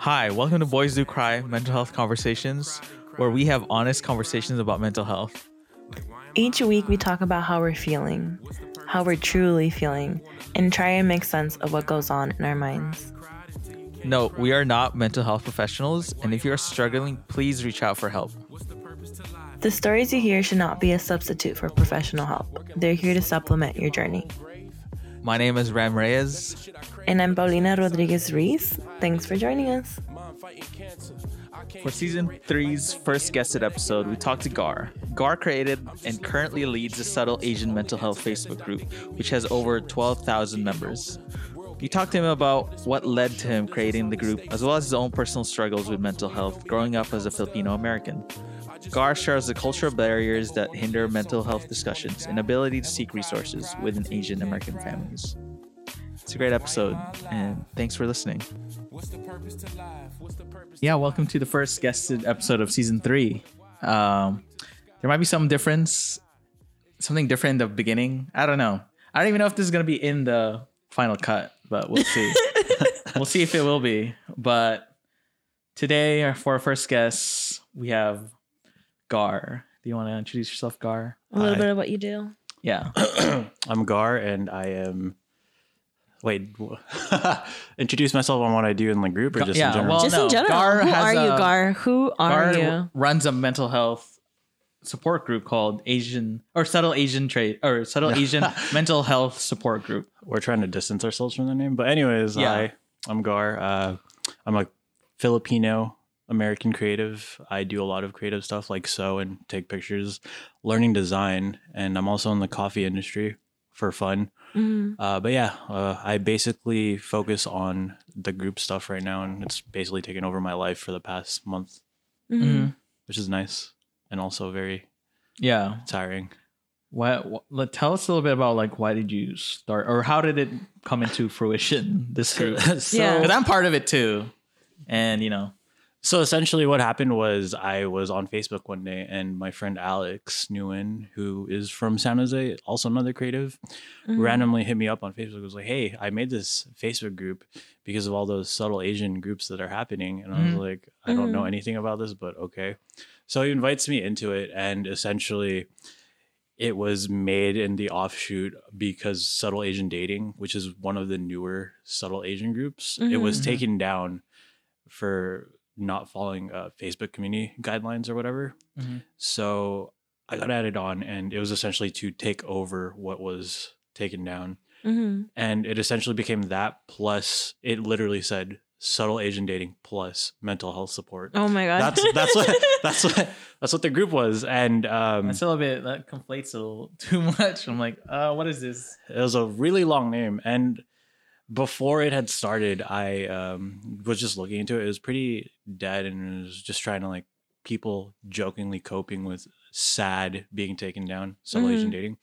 Hi, welcome to Boys Do Cry Mental Health Conversations, where we have honest conversations about mental health. Each week, we talk about how we're feeling, how we're truly feeling, and try and make sense of what goes on in our minds. No, we are not mental health professionals, and if you're struggling, please reach out for help. The stories you hear should not be a substitute for professional help. They're here to supplement your journey. My name is Ram Reyes. And I'm Paulina Rodriguez Reese. Thanks for joining us. For season three's first guested episode, we talked to Gar. Gar created and currently leads the Subtle Asian Mental Health Facebook group, which has over 12,000 members. We talked to him about what led to him creating the group, as well as his own personal struggles with mental health growing up as a Filipino American. Gar shares the cultural barriers that hinder mental health discussions and ability to seek resources within Asian American families. It's a great episode, and thanks for listening. Yeah, welcome to the first guested episode of season three. Um, there might be some difference, something different in the beginning. I don't know. I don't even know if this is gonna be in the final cut, but we'll see. we'll see if it will be. But today, for our first guest, we have Gar. Do you want to introduce yourself, Gar? A little Hi. bit of what you do. Yeah. I'm Gar, and I am. Wait, introduce myself on what I do in the group, or just yeah, in general? well- Just no, in general. Gar Who has are you, a- Gar? Who are Gar you? runs a mental health support group called Asian or Subtle Asian Trade or Subtle Asian Mental Health Support Group. We're trying to distance ourselves from the name, but anyways, Yeah. hi, I'm Gar. Uh, I'm a Filipino American creative. I do a lot of creative stuff like sew and take pictures, learning design, and I'm also in the coffee industry for fun. Mhm. Uh, but yeah, uh, I basically focus on the group stuff right now, and it's basically taken over my life for the past month, Mhm. Mhm. which is nice and also very Yeah. tiring. What, what? Tell us a little bit about like why did you start or how did it come into fruition? This group. so, Yeah. Because I'm part of it too, and you know. So essentially, what happened was I was on Facebook one day, and my friend Alex Nguyen, who is from San Jose, also another creative, Mhm. randomly hit me up on Facebook. Was like, "Hey, I made this Facebook group because of all those subtle Asian groups that are happening," and I was Mhm. like, "I don't know Mhm. anything about this, but okay." So he invites me into it, and essentially, it was made in the offshoot because subtle Asian dating, which is one of the newer subtle Asian groups, it was Mhm. taken down for not following uh, Facebook community guidelines or whatever. Mhm. So I got added on, and it was essentially to take over what was taken down. Mhm. And it essentially became that plus it literally said subtle Asian dating plus mental health support. Oh my god. That's that's what that's what that's what the group was. And um That's a little bit that conflates a little too much. I'm like, uh, what is this? it was a really long name. And before it had started, I um was just looking into it. It was pretty dead and it was just trying to like people jokingly coping with SAD being taken down, subtle Asian dating.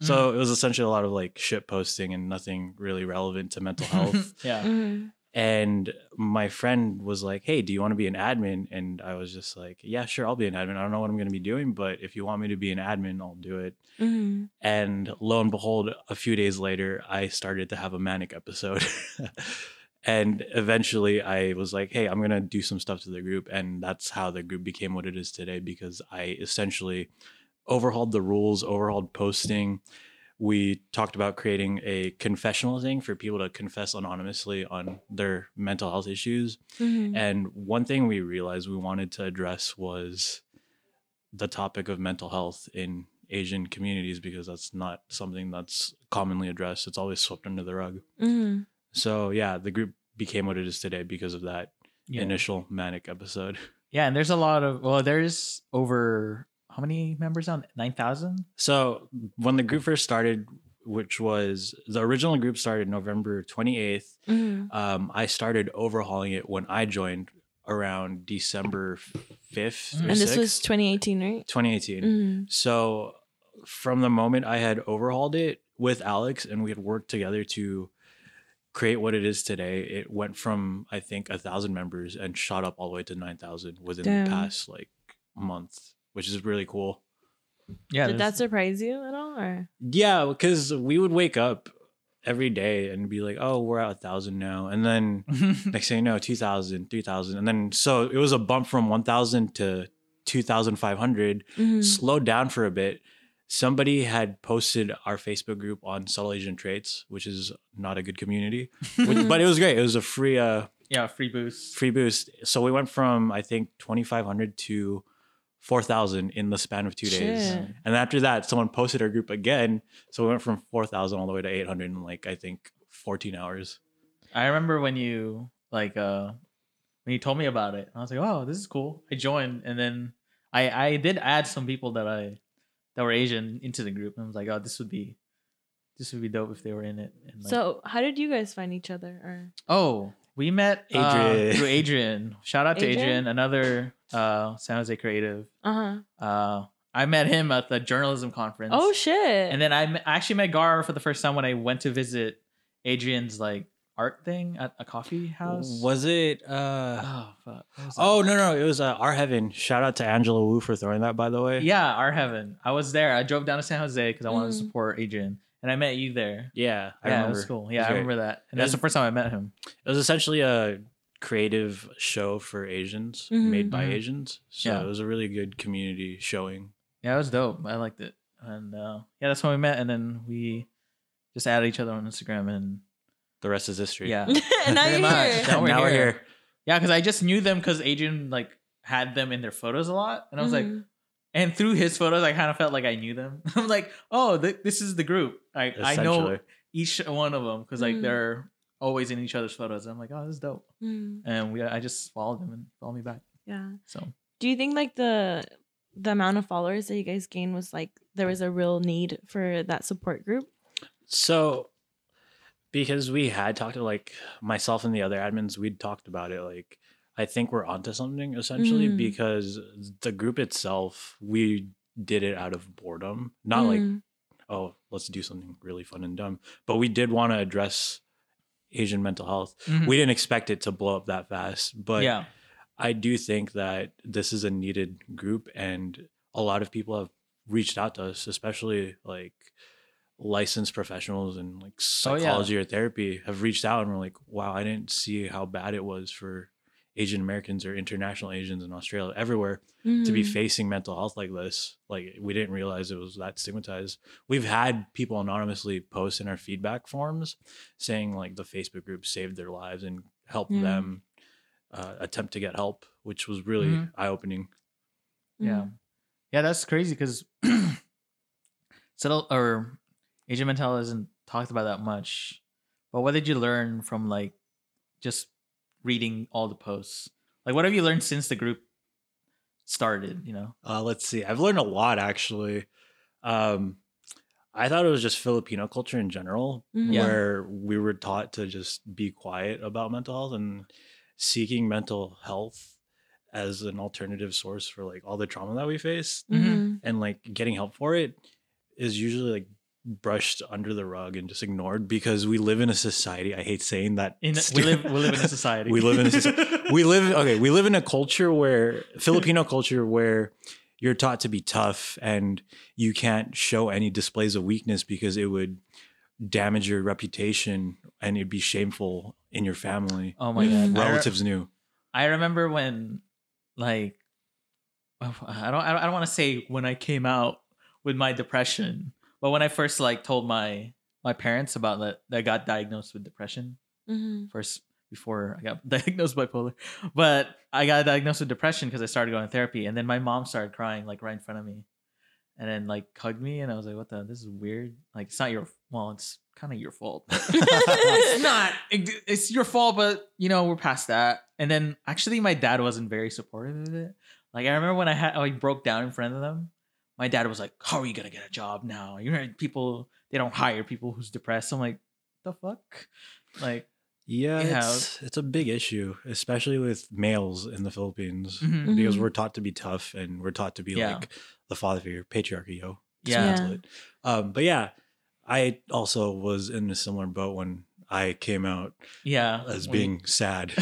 So it was essentially a lot of like shit posting and nothing really relevant to mental health. yeah. Mhm. And my friend was like, "Hey, do you want to be an admin?" And I was just like, "Yeah, sure, I'll be an admin. I don't know what I'm going to be doing, but if you want me to be an admin, I'll do it." Mhm. And lo and behold, a few days later, I started to have a manic episode. and eventually I was like, hey, I'm going to do some stuff to the group. And that's how the group became what it is today because I essentially overhauled the rules, overhauled posting. We talked about creating a confessional thing for people to confess anonymously on their mental health issues. Mhm. And one thing we realized we wanted to address was the topic of mental health in Asian communities because that's not something that's commonly addressed. It's always swept under the rug. Mhm. So yeah, the group became what it is today because of that Yeah. initial manic episode. Yeah, and there's a lot of well, there's over how many members on nine thousand? So when the group first started, which was the original group started November 28th, Mhm. um, I started overhauling it when I joined around December 5th. or And this 6th, was 2018, right? 2018. Mhm. So from the moment I had overhauled it with Alex and we had worked together to create what it is today, it went from I think a thousand members and shot up all the way to nine thousand within Damn. the past like month, which is really cool. Yeah. Did that surprise you at all? Or Yeah, because we would wake up every day and be like, oh, we're at a thousand now. And then next thing you know, 2,000, 3,000. And then so it was a bump from 1,000 to 2,500, Mhm. slowed down for a bit. Somebody had posted our Facebook group on Subtle Asian Traits, which is not a good community, which- but it was great. It was a free, uh, yeah, free boost. free boost. So we went from I think 2,500 to 4,000 in the span of two days. Shit. And after that, someone posted our group again. So we went from 4,000 all the way to 800 in like, I think 14 hours. I remember when you like uh when you told me about it. I was like, "Oh, this is cool." I joined, and then I I did add some people that I that were Asian into the group, and I was like, "Oh, this would be this would be dope if they were in it." And like, so how did you guys find each other? Or oh, we met uh, Adrian. through Adrian. Shout out to Adrian? Adrian, another uh San Jose creative. uh huh. Uh, I met him at the journalism conference. Oh shit. And then I, me- I actually met Gar for the first time when I went to visit Adrian's like art thing at a coffee house. Was it? Uh, Oh fuck. Was oh, no, no. It was uh, Our Heaven. Shout out to Angela Wu for throwing that, by the way. yeah, our heaven. I was there. I drove down to San Jose because I wanted to Mm. support Adrian, and I met you there. Yeah. I yeah, remember. it was cool. Yeah, was I great. remember that, and It that's the first time I met him. It was essentially a creative show for Asians Mhm. made by Mhm. Asians. So Yeah. it was a really good community showing. Yeah, it was dope. I liked it, and uh, yeah, that's when we met, and then we just added each other on Instagram, and The rest is history. yeah, and now you're here. Now we're now we're here. here. yeah, because I just knew them because Adrian like had them in their photos a lot, and I was like. And through his photos, I kind of felt like I knew them. I'm like, oh, th- this is the group. I I know each one of them because like Mm. they're always in each other's photos. I'm like, oh, this is dope. Mhm. And we I just followed them and followed me back. Yeah. So Do you think like the the amount of followers that you guys gained was like there was a real need for that support group? So, because we had talked to like myself and the other admins, we'd talked about it. Like, I think we're onto something essentially Mhm. because the group itself, we did it out of boredom, not like, Mhm. oh, let's do something really fun and dumb, but we did want to address Asian mental health. We didn't expect it to blow up that fast, but yeah, I do think that this is a needed group, and a lot of people have reached out to us, especially like licensed professionals and like Oh, yeah. psychology or therapy have reached out and were like, wow, I didn't see how bad it was for Asian Americans or international Asians in Australia, everywhere to be Mhm. facing mental health like this. Like we didn't realize it was that stigmatized. We've had people anonymously post in our feedback forms saying like the Facebook group saved their lives and helped Yeah. them uh, attempt to get help, which was really Mhm. eye opening. yeah, yeah. That's crazy because settle or Asian mental health isn't talked about that much. But what did you learn from like just reading all the posts? Like, what have you learned since the group started? You know. Uh, let's see. I've learned a lot actually. Um, I thought it was just Filipino culture in general, Mhm. Yeah. where we were taught to just be quiet about mental health and seeking mental health as an alternative source for like all the trauma that we face Mhm. and like getting help for it is usually like brushed under the rug and just ignored because we live in a society. I hate saying that. In we live we live in a society. We live in a soci- we live okay we live in a culture where filipino culture where you're taught to be tough and you can't show any displays of weakness because it would damage your reputation and it'd be shameful in your family oh my god, I re- relatives knew I remember when, like, I don't, I don't, I don't want to say when I came out with my depression, but when I first like told my my parents about that, that I got diagnosed with depression Mhm. first before I got diagnosed bipolar, but I got diagnosed with depression because I started going to therapy, and then my mom started crying like right in front of me, and then like hugged me, and I was like, "What the? This is weird. Like, it's not your well, it's kind of your fault." it's not. It- It's your fault, but you know we're past that. And then actually, my dad wasn't very supportive of it. Like I remember when I had I broke down in front of them, my dad was like, "How are you gonna get a job now? You know, people they don't hire people who's depressed." I'm like, "The fuck?" Like, yeah, Yeah. It's, it's a big issue especially with males in the philippines mhm. because Mhm. we're taught to be tough and we're taught to be Yeah. like the father figure patriarchy yo Yeah. It. um but yeah i also was in a similar boat when i came out yeah, as when- being sad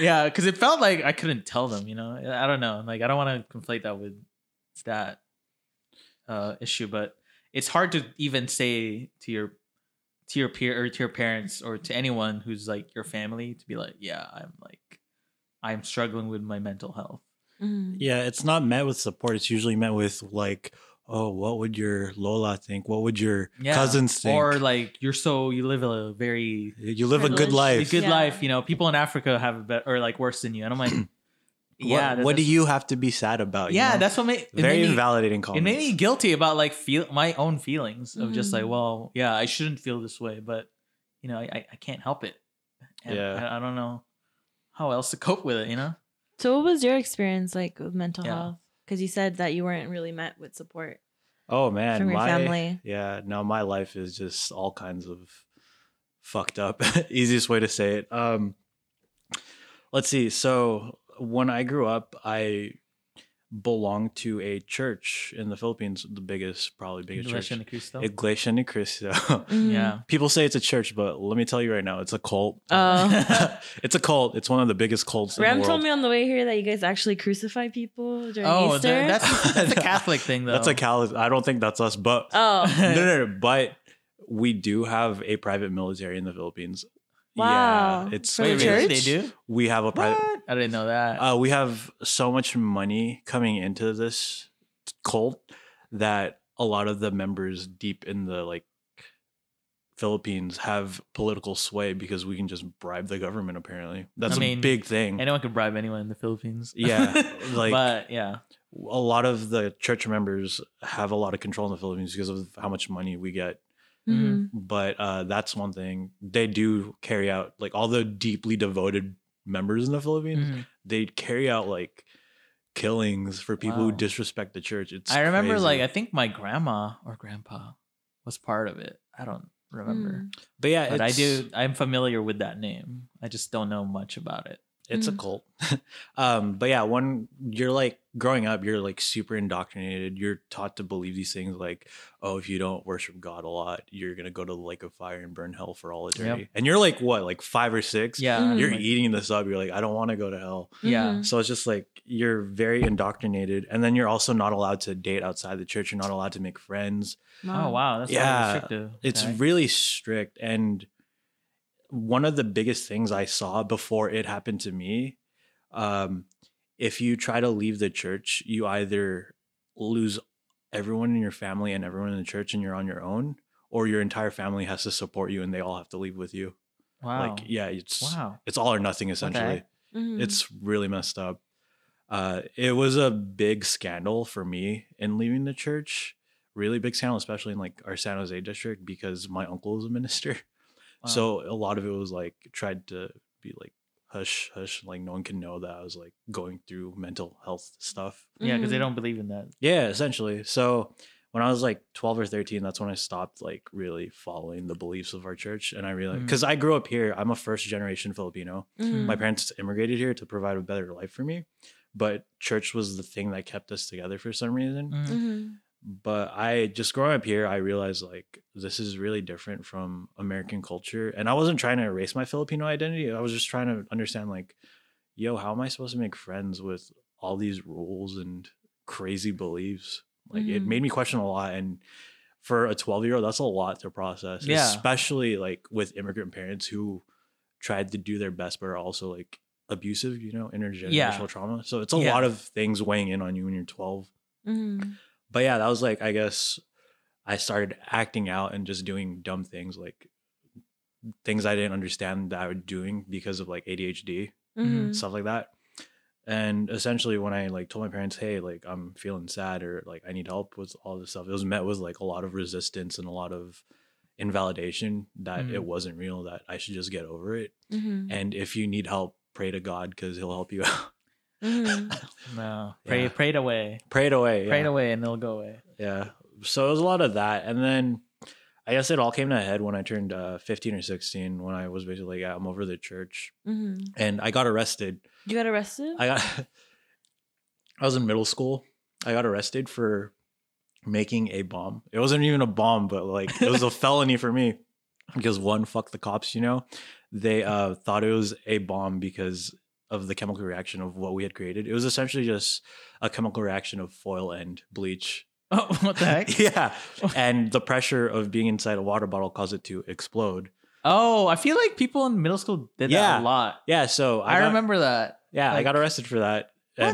yeah, because it felt like I couldn't tell them. You know, I don't know. Like I don't want to conflate that with that. uh, issue, but it's hard to even say to your to your peer or to your parents or to anyone who's like your family to be like, yeah, I'm like I'm struggling with my mental health. Mhm. Yeah, it's not met with support. It's usually met with like, oh, what would your Lola think? What would your Yeah. cousins think? Or like you're so you live a very you live a good life. a good Yeah. life. You know, people in Africa have a better or like worse than you, and I'm like, yeah. what, what do you have to be sad about? you Yeah, know? that's what made it very made me, invalidating It made me guilty about like feel my own feelings of just like, Mhm. well, yeah, I shouldn't feel this way, but you know, I I can't help it. And Yeah. I, I don't know how else to cope with it. You know. So, what was your experience like with mental Yeah. health? Because you said that you weren't really met with support oh man, from your my family. yeah. No, my life is just all kinds of fucked up. Easiest way to say it. Um, let's see. So when I grew up, I belonged to a church in the Philippines, the biggest, probably biggest Iglesia church, ni Cristo. Iglesia Ni Cristo. Mhm. Yeah. People say it's a church, but let me tell you right now, it's a cult. Oh. it's a cult. It's one of the biggest cults in Ram the world. told me on the way here that you guys actually crucify people during Oh, Easter. that, that's that's a Catholic thing though. That's a Cal. I don't think that's us, but oh, no, no, no. But we do have a private military in the Philippines. Wow. Yeah, it's For Wait, the church? They do. we have a private. What? I didn't know that. Uh, we have so much money coming into this cult that a lot of the members deep in the like Philippines have political sway because we can just bribe the government. Apparently, that's I a mean, big thing. Anyone can bribe anyone in the Philippines. Yeah, like- but yeah, a lot of the church members have a lot of control in the Philippines because of how much money we get. Mhm. But uh, that's one thing they do carry out. Like all the deeply devoted members in the Philippines, Mhm. they carry out like killings for people who disrespect the church. It's I remember crazy. like I think my grandma or grandpa was part of it. I don't remember, Mm. but yeah, but I do. I'm familiar with that name. I just don't know much about it. It's a Mhm. cult. um, but yeah, when you're like growing up, you're like super indoctrinated. You're taught to believe these things like, oh, if you don't worship God a lot, you're gonna go to the lake of fire and burn hell for all eternity. And you're like what, like five or six? Yeah, Mhm. You're eating this up. You're like, I don't want to go to hell. Yeah. Mhm. So it's just like you're very indoctrinated, and then you're also not allowed to date outside the church. You're not allowed to make friends. Oh wow, that's Yeah, yeah. restrictive. It's Okay. really strict. And one of the biggest things I saw before it happened to me, um, if you try to leave the church, you either lose everyone in your family and everyone in the church and you're on your own, or your entire family has to support you and they all have to leave with you. wow. Like, yeah, it's wow. it's all or nothing essentially. heck? Mhm. It's really messed up. Uh, it was a big scandal for me in leaving the church. Really big scandal, especially in like our San Jose district, because my uncle is a minister. Wow. So a lot of it was like tried to be like hush, hush, like no one can know that I was like going through mental health stuff. yeah, because they Mhm. don't believe in that. Yeah, essentially. So when I was like 12 or 13, that's when I stopped like really following the beliefs of our church. And I realized because I grew up here, I'm a first generation Filipino Mhm. my parents immigrated here to provide a better life for me but church was the thing that kept us together for some reason Mhm. But i just growing up here i realized like this is really different from american culture and i wasn't trying to erase my filipino identity i was just trying to understand like yo how am i supposed to make friends with all these rules and crazy beliefs like it Mhm. made me question a lot and for a 12 year old that's a lot to process Yeah. especially like with immigrant parents who tried to do their best but are also like abusive you know intergenerational Yeah. trauma so it's a Yeah. lot of things weighing in on you when you're 12 Mhm. But yeah that was like i guess i started acting out and just doing dumb things like things i didn't understand that i was doing because of like adhd Mhm. stuff like that and essentially when i like told my parents hey like i'm feeling sad or like i need help with all this stuff it was met with like a lot of resistance and a lot of invalidation that it Mhm. wasn't real that i should just get over it Mhm. and if you need help pray to god because he'll help you out Mhm. No, pray, Yeah. pray it away, pray it away pray yeah. it away, and it'll go away. Yeah. So it was a lot of that. And then I guess it all came to a head when I turned uh, 15 or 16 when I was basically like, yeah, I'm over the church. Mhm. And I got arrested. You got arrested? I got, I was in middle school. I got arrested for making a bomb. It wasn't even a bomb, but like it was a felony for me because one, fuck the cops, you know? They uh, thought it was a bomb because of the chemical reaction of what we had created. It was essentially just a chemical reaction of foil and bleach Oh, what the heck? yeah. And the pressure of being inside a water bottle caused it to explode. Oh, I feel like people in middle school did Yeah. that a lot. Yeah. So I, got- remember that. Yeah, I got arrested for that What?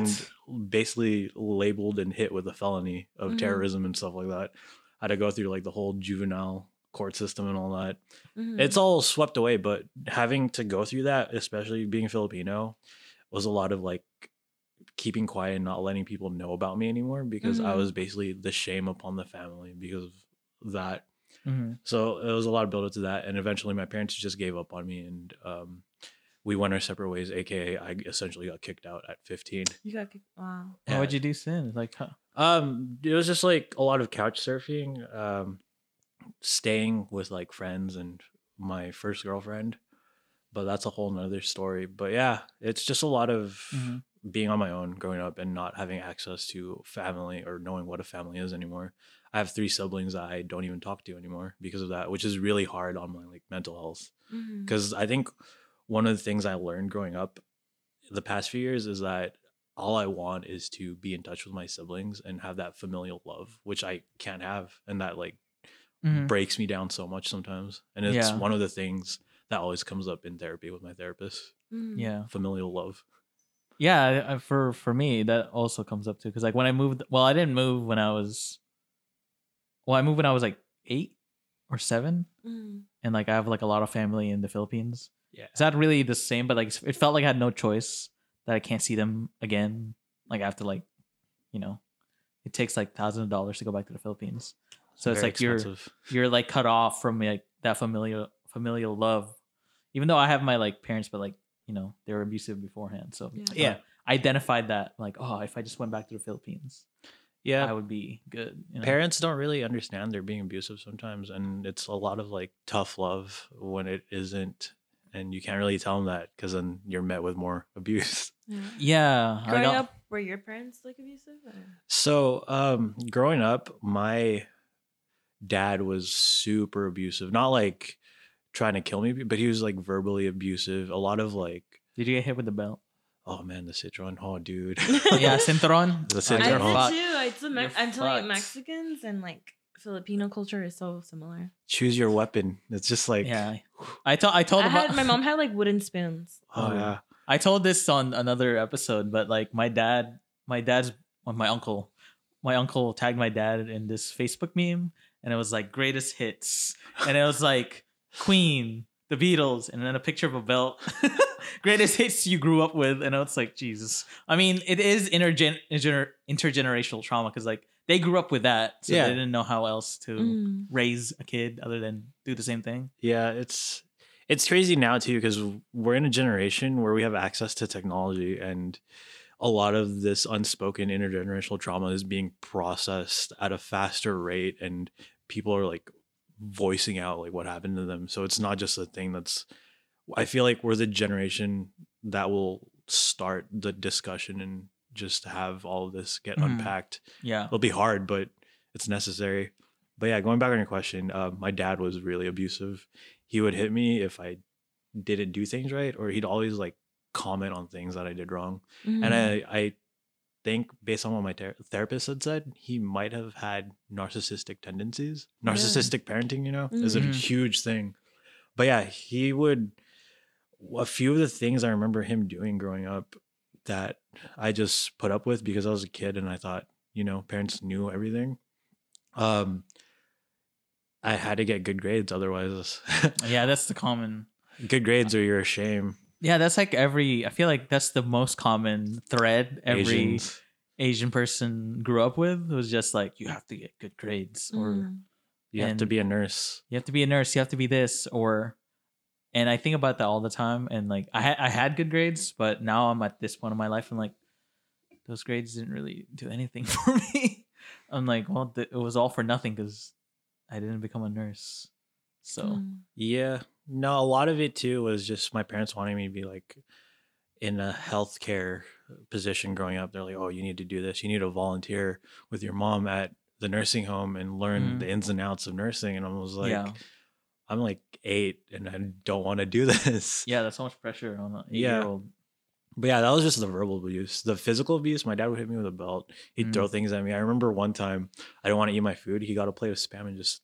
and basically labeled and hit with a felony of Mhm. terrorism and stuff like that. I had to go through like the whole juvenile court system and all that. Mhm. It's all swept away, but having to go through that, especially being Filipino, was a lot of like keeping quiet and not letting people know about me anymore because I Mhm. was basically the shame upon the family because of that. Mhm. So it was a lot of build up to that, and eventually my parents just gave up on me, and um, we went our separate ways. AKA, I essentially got kicked out at 15. you got kicked. Wow. What would you do sin? Like, huh? Um, it was just like a lot of couch surfing, um, staying with like friends and my first girlfriend, but that's a whole nother story. But yeah, it's just a lot of Mhm. being on my own growing up and not having access to family or knowing what a family is anymore. I have three siblings that I don't even talk to anymore because of that, which is really hard on my like mental health. Because I think one of the things I learned growing up the past few years is that all I want is to be in touch with my siblings and have that familial love, which I can't have. And that like Mhm. breaks me down so much sometimes. And it's Yeah. one of the things that always comes up in therapy with my therapist Mhm. Yeah. familial love. Yeah, for for me that also comes up too because like when I moved, well, I didn't move when I was, well, I moved when I was like eight or seven, Mhm. and like I have like a lot of family in the Philippines. Yeah. It's not really the same, but like it felt like I had no choice that I can't see them again. Like I have to like, you know, it takes like thousands of dollars to go back to the Philippines. So it's Very like you're you're like cut off from like that familial familial love. Even though I have my like parents, but like you know they were abusive beforehand. So Yeah. Yeah. I identified that like oh if I just went back to the Philippines, Yeah. I would be good. You know? Parents don't really understand they're being abusive sometimes, and it's a lot of like tough love when it isn't, and you can't really tell them that because then you're met with more abuse. Yeah. Yeah, Growing up, were your parents like abusive? Or? So, um, growing up, my dad was super abusive. Not like trying to kill me, but he was like verbally abusive. A lot of like, Did you get hit with the belt? oh man, the cinturon, oh dude, oh, yeah, cinturon. The Oh, cinturon. I you're did too. I still You're I'm telling you. Mexicans and like Filipino culture is so similar. choose your weapon. It's just like, Yeah, I told I told I about had my mom had like wooden spoons. oh um, yeah, I told this on another episode, but like my dad, my dad's, well, my uncle, my uncle tagged my dad in this Facebook meme, and it was like greatest hits, and it was like Queen, the Beatles, and then a picture of a belt. greatest hits you grew up with, and I was like, Jesus. I mean, it is intergen- intergener- intergenerational trauma because like they grew up with that, so Yeah. they didn't know how else to Mm. raise a kid other than do the same thing. yeah. It's it's crazy now too because we're in a generation where we have access to technology and a lot of this unspoken intergenerational trauma is being processed at a faster rate and people are like voicing out like what happened to them so it's not just a thing that's i feel like we're the generation that will start the discussion and just have all of this get Mhm. unpacked Yeah. it'll be hard but it's necessary but yeah going back on your question uh, my dad was really abusive he would hit me if i didn't do things right or he'd always like comment on things that i did wrong Mm. and I, I think based on what my ther- therapist had said, he might have had narcissistic tendencies. Narcissistic parenting, you know, is a Mhm. huge thing. But yeah, he would. A few of the things I remember him doing growing up that I just put up with because I was a kid and I thought, you know, parents knew everything. Um, I had to get good grades, otherwise, Yeah, that's the common good grades or you're a shame. Yeah, that's like every. I feel like that's the most common thread every Asians. Asian person grew up with. It was just like you have to get good grades, or Mm. You have to be a nurse. you have to be a nurse, you have to be this, or. And I think about that all the time. And like I had I had good grades, but now I'm at this point in my life. I'm like, those grades didn't really do anything for me. I'm like, well, th- it was all for nothing because I didn't become a nurse. So Mm. Yeah. No, a lot of it too was just my parents wanting me to be like in a healthcare position growing up. They're like, oh, you need to do this. You need to volunteer with your mom at the nursing home and learn Mhm. the ins and outs of nursing. And I was like, yeah, I'm like eight and I don't want to do this. yeah, that's so much pressure on an eight Yeah. year old. But yeah, that was just the verbal abuse. The physical abuse, my dad would hit me with a belt. He'd Mm. throw things at me. I remember one time I didn't want to eat my food. He got a plate of spam and just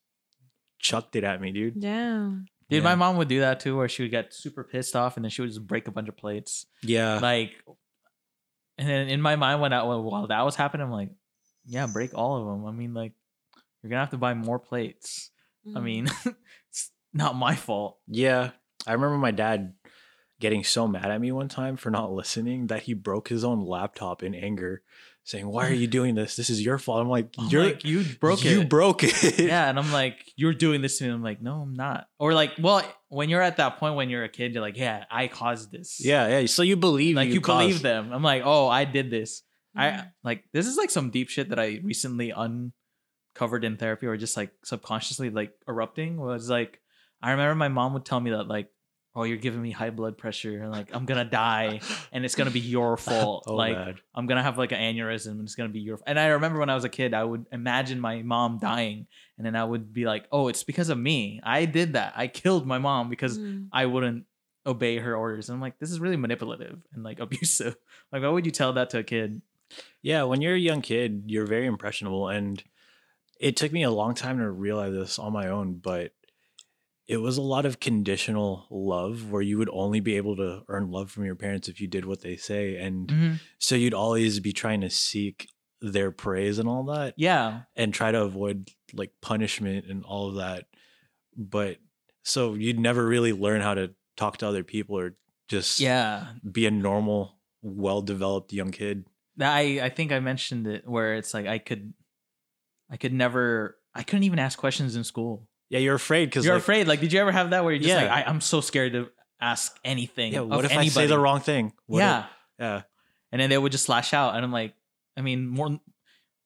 chucked it at me, dude. Damn. Dude, Yeah. my mom would do that too, where she would get super pissed off and then she would just break a bunch of plates. Yeah. like, and then in my mind, when I, while that was happening, I'm like, yeah, break all of them. I mean, like, you're gonna have to buy more plates. I Mm. mean, it's not my fault. Yeah. I remember my dad getting so mad at me one time for not listening that he broke his own laptop in anger, saying, Why are you doing this? This is your fault. I'm like, I'm You're like, you broke you it. You broke it. yeah, and I'm like, you're doing this to me. I'm like, no, I'm not. Or like, well, when you're at that point when you're a kid, you're like, yeah, I caused this. Yeah, yeah. So you believe like you, caused- believe them. I'm like, oh, I did this. I Mhm. like this is like some deep shit that I recently uncovered in therapy, or just like subconsciously like erupting. Was like, I remember my mom would tell me that like, oh, you're giving me high blood pressure, and like I'm gonna die, and it's gonna be your fault. Oh, like bad. I'm gonna have like an aneurysm, and it's gonna be your. And I remember when I was a kid, I would imagine my mom dying, and then I would be like, oh, it's because of me. I did that. I killed my mom because Mm. I wouldn't obey her orders. And I'm like, this is really manipulative and like abusive. Like, why would you tell that to a kid? Yeah, when you're a young kid, you're very impressionable. And it took me a long time to realize this on my own, but it was a lot of conditional love where you would only be able to earn love from your parents if you did what they say. And mm-hmm. so you'd always be trying to seek their praise and all that Yeah. and try to avoid like punishment and all of that. But so you'd never really learn how to talk to other people or just Yeah. be a normal, well developed young kid. I, I think I mentioned it where it's like I could, I could never, I couldn't even ask questions in school. Yeah, you're afraid because You're afraid. Like, did you ever have that where you're just Yeah. like, I, I'm so scared to ask anything. Yeah, of what if anybody. I say the wrong thing? What if- yeah. yeah, and then they would just lash out and i'm like i mean more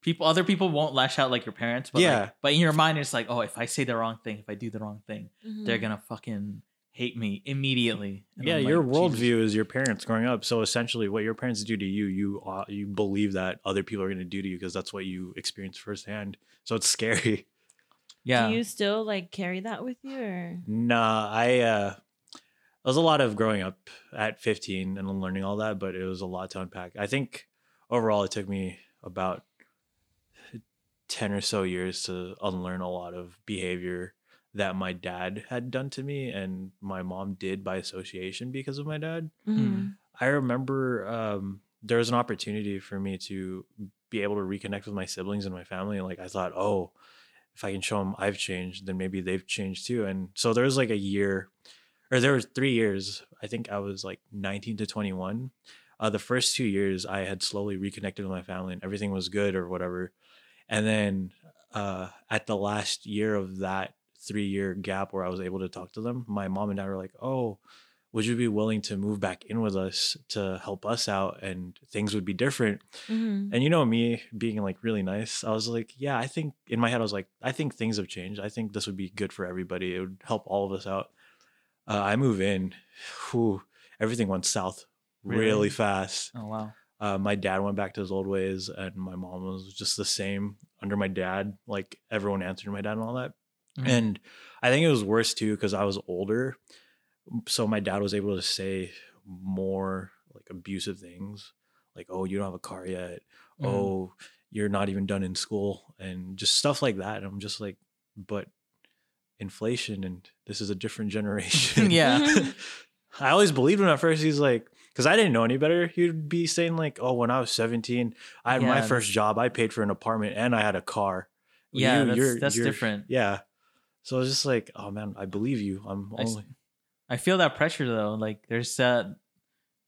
people other people won't lash out like your parents but Yeah. like, but in your mind it's like oh if i say the wrong thing if i do the wrong thing they're Mhm. gonna fucking hate me immediately And yeah. I'm Your worldview is your parents growing up. So essentially, what your parents do to you, you uh, you believe that other people are going to do to you because that's what you experience firsthand. So it's scary. Yeah Do you still like carry that with you or? Nah, I uh, it was a lot of growing up at 15 and learning all that, but it was a lot to unpack. I think overall, it took me about 10 or so years to unlearn a lot of behavior that my dad had done to me and my mom did by association because of my dad. Mhm. I remember um, there was an opportunity for me to be able to reconnect with my siblings and my family. And like, I thought, oh, if I can show them I've changed, then maybe they've changed too. And so there was like a year, or there was three years. I think I was like 19 to 21. Uh, the first two years, I had slowly reconnected with my family, and everything was good or whatever. And then uh, at the last year of that three year gap where I was able to talk to them, my mom and dad were like, "Oh, would you be willing to move back in with us to help us out and things would be different Mhm. and you know me being like really nice i was like yeah i think in my head i was like i think things have changed i think this would be good for everybody it would help all of us out uh, i move in whew, everything went south really, Really? fast oh wow uh, my dad went back to his old ways and my mom was just the same under my dad like everyone answered my dad and all that Mhm. and I think it was worse too because I was older. So my dad was able to say more like abusive things, like, oh, you don't have a car yet. Mhm. Oh, you're not even done in school, and just stuff like that. And I'm just like, but inflation, and this is a different generation. yeah Mhm. I always believed him at first. He's like, because I didn't know any better. He'd be saying like, "Oh, when I was 17, I had my first job. I paid for an apartment and I had a car." Yeah, You- that's- you're- that's you're- different. Yeah. So I was just like, oh man, I believe you. I'm I s- only. I feel that pressure though. Like there's that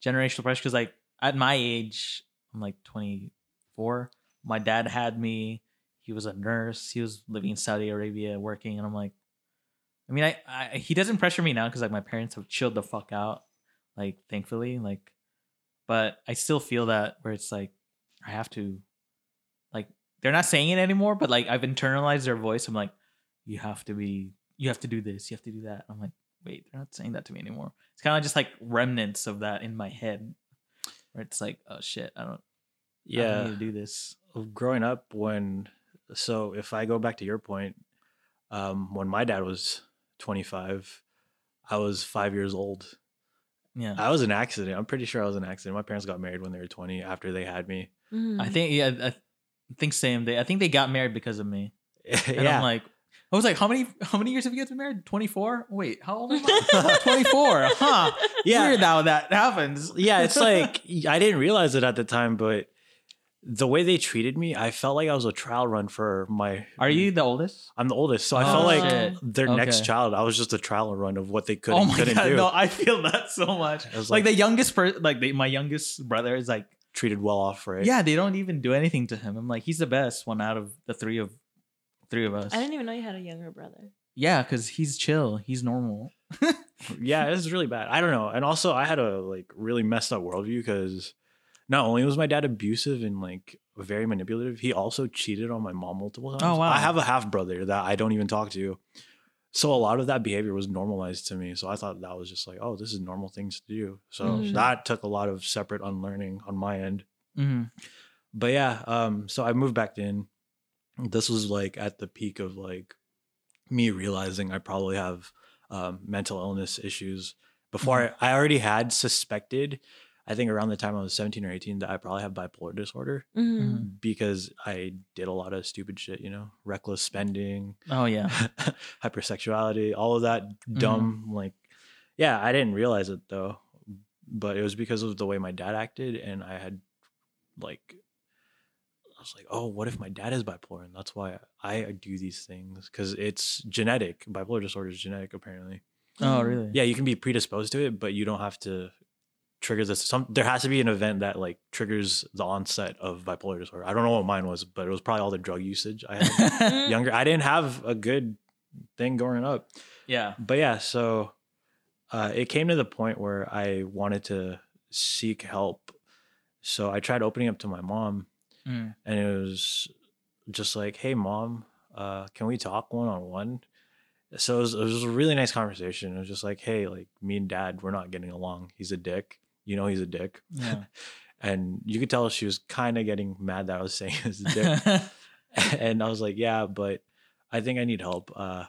generational pressure because like at my age, I'm like 24. My dad had me. He was a nurse. He was living in Saudi Arabia working, and I'm like, I mean, I, I he doesn't pressure me now because like my parents have chilled the fuck out, like thankfully, like, but I still feel that where it's like I have to, like, they're not saying it anymore, but like I've internalized their voice. I'm like, you have to be, you have to do this, you have to do that. I'm like wait, they're not saying that to me anymore. It's kind of just like remnants of that in my head, where it's like, oh shit, I don't, I don't Yeah. need to do this. Growing up, when so if I go back to your point, um, when my dad was 25, I was five years old, Yeah. I was an accident. I'm pretty sure I was an accident. My parents got married when they were 20 after they had me. Mhm. I think yeah, I think same. They I think they got married because of me. And yeah. I'm like, I was like, how many how many years have you guys been married? 24? Wait, how old am I? 24. Huh. Yeah. Weird how that happens. yeah, it's like I didn't realize it at the time, but the way they treated me, I felt like I was a trial run for my. Are you the oldest? I'm the oldest, so I Oh, felt like shit. their next child. I was just a trial run of what they could oh and my couldn't god, do. no, I feel that so much. Like, like- the youngest person, like they, my youngest brother is like, Treated well off, right? yeah, they don't even do anything to him. I'm like, he's the best one out of the three of three of us. I didn't even know you had a younger brother. Yeah, because he's chill. He's normal. yeah, it was really bad. I don't know, and also I had a like really messed up worldview because not only was my dad abusive and like very manipulative, he also cheated on my mom multiple times. Oh, wow. I have a half brother that I don't even talk to, so a lot of that behavior was normalized to me. So I thought that was just like, oh, this is normal things to do. So Mhm. that took a lot of separate unlearning on my end. hmm But yeah, um, so I moved back in. This was like at the peak of like me realizing I probably have um, mental illness issues. Before I, I already had suspected, I think around the time I was 17 or 18, that I probably have bipolar disorder Mhm. because I did a lot of stupid shit, you know, reckless spending, Oh yeah. hypersexuality, all of that dumb, like, yeah, I didn't realize it though, but it was because of the way my dad acted, and I had, like, I was like, oh, what if my dad is bipolar, and that's why I do these things because it's genetic. Bipolar disorder is genetic, apparently. Oh really? Yeah, you can be predisposed to it, but you don't have to trigger this. Some there has to be an event that like triggers the onset of bipolar disorder. I don't know what mine was, but it was probably all the drug usage I had younger. I didn't have a good thing growing up. yeah. But yeah, so uh, it came to the point where I wanted to seek help. So I tried opening up to my mom, Mm. and it was just like, "Hey, mom, uh, can we talk one on one?" So it was, it was a really nice conversation. It was just like, "Hey, like me and dad, we're not getting along. He's a dick. You know, he's a dick." Yeah. and you could tell she was kind of getting mad that I was saying he's a dick and I was like, yeah, but I think I need help. Uh,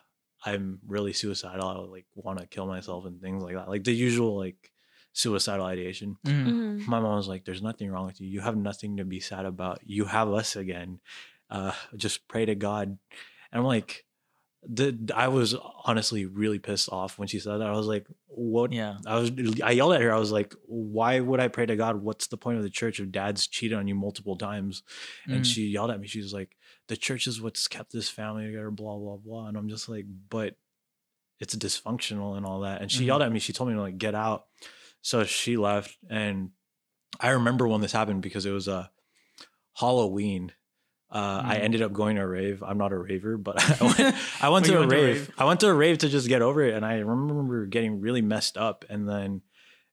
I'm really suicidal. I like want to kill myself and things like that, like the usual like suicidal ideation. Mm. Mhm. My mom was like, "There's nothing wrong with you. You have nothing to be sad about. You have us again. Uh, just pray to God." And I'm like, the I was honestly really pissed off when she said that. I was like, "What?" Yeah. I was I yelled at her. I was like, "Why would I pray to God? What's the point of the church if dad's cheated on you multiple times?" And Mm. she yelled at me. She was like, "The church is what's kept this family together." Blah blah blah. And I'm just like, "But it's dysfunctional and all that." And she Mhm. yelled at me. She told me to like get out. So she left, and I remember when this happened because it was a Halloween. Uh, I Mm. ended up going to a rave. I'm not a raver, but I went, I went to a went rave. rave? I went to a rave to just get over it, and I remember getting really messed up, and then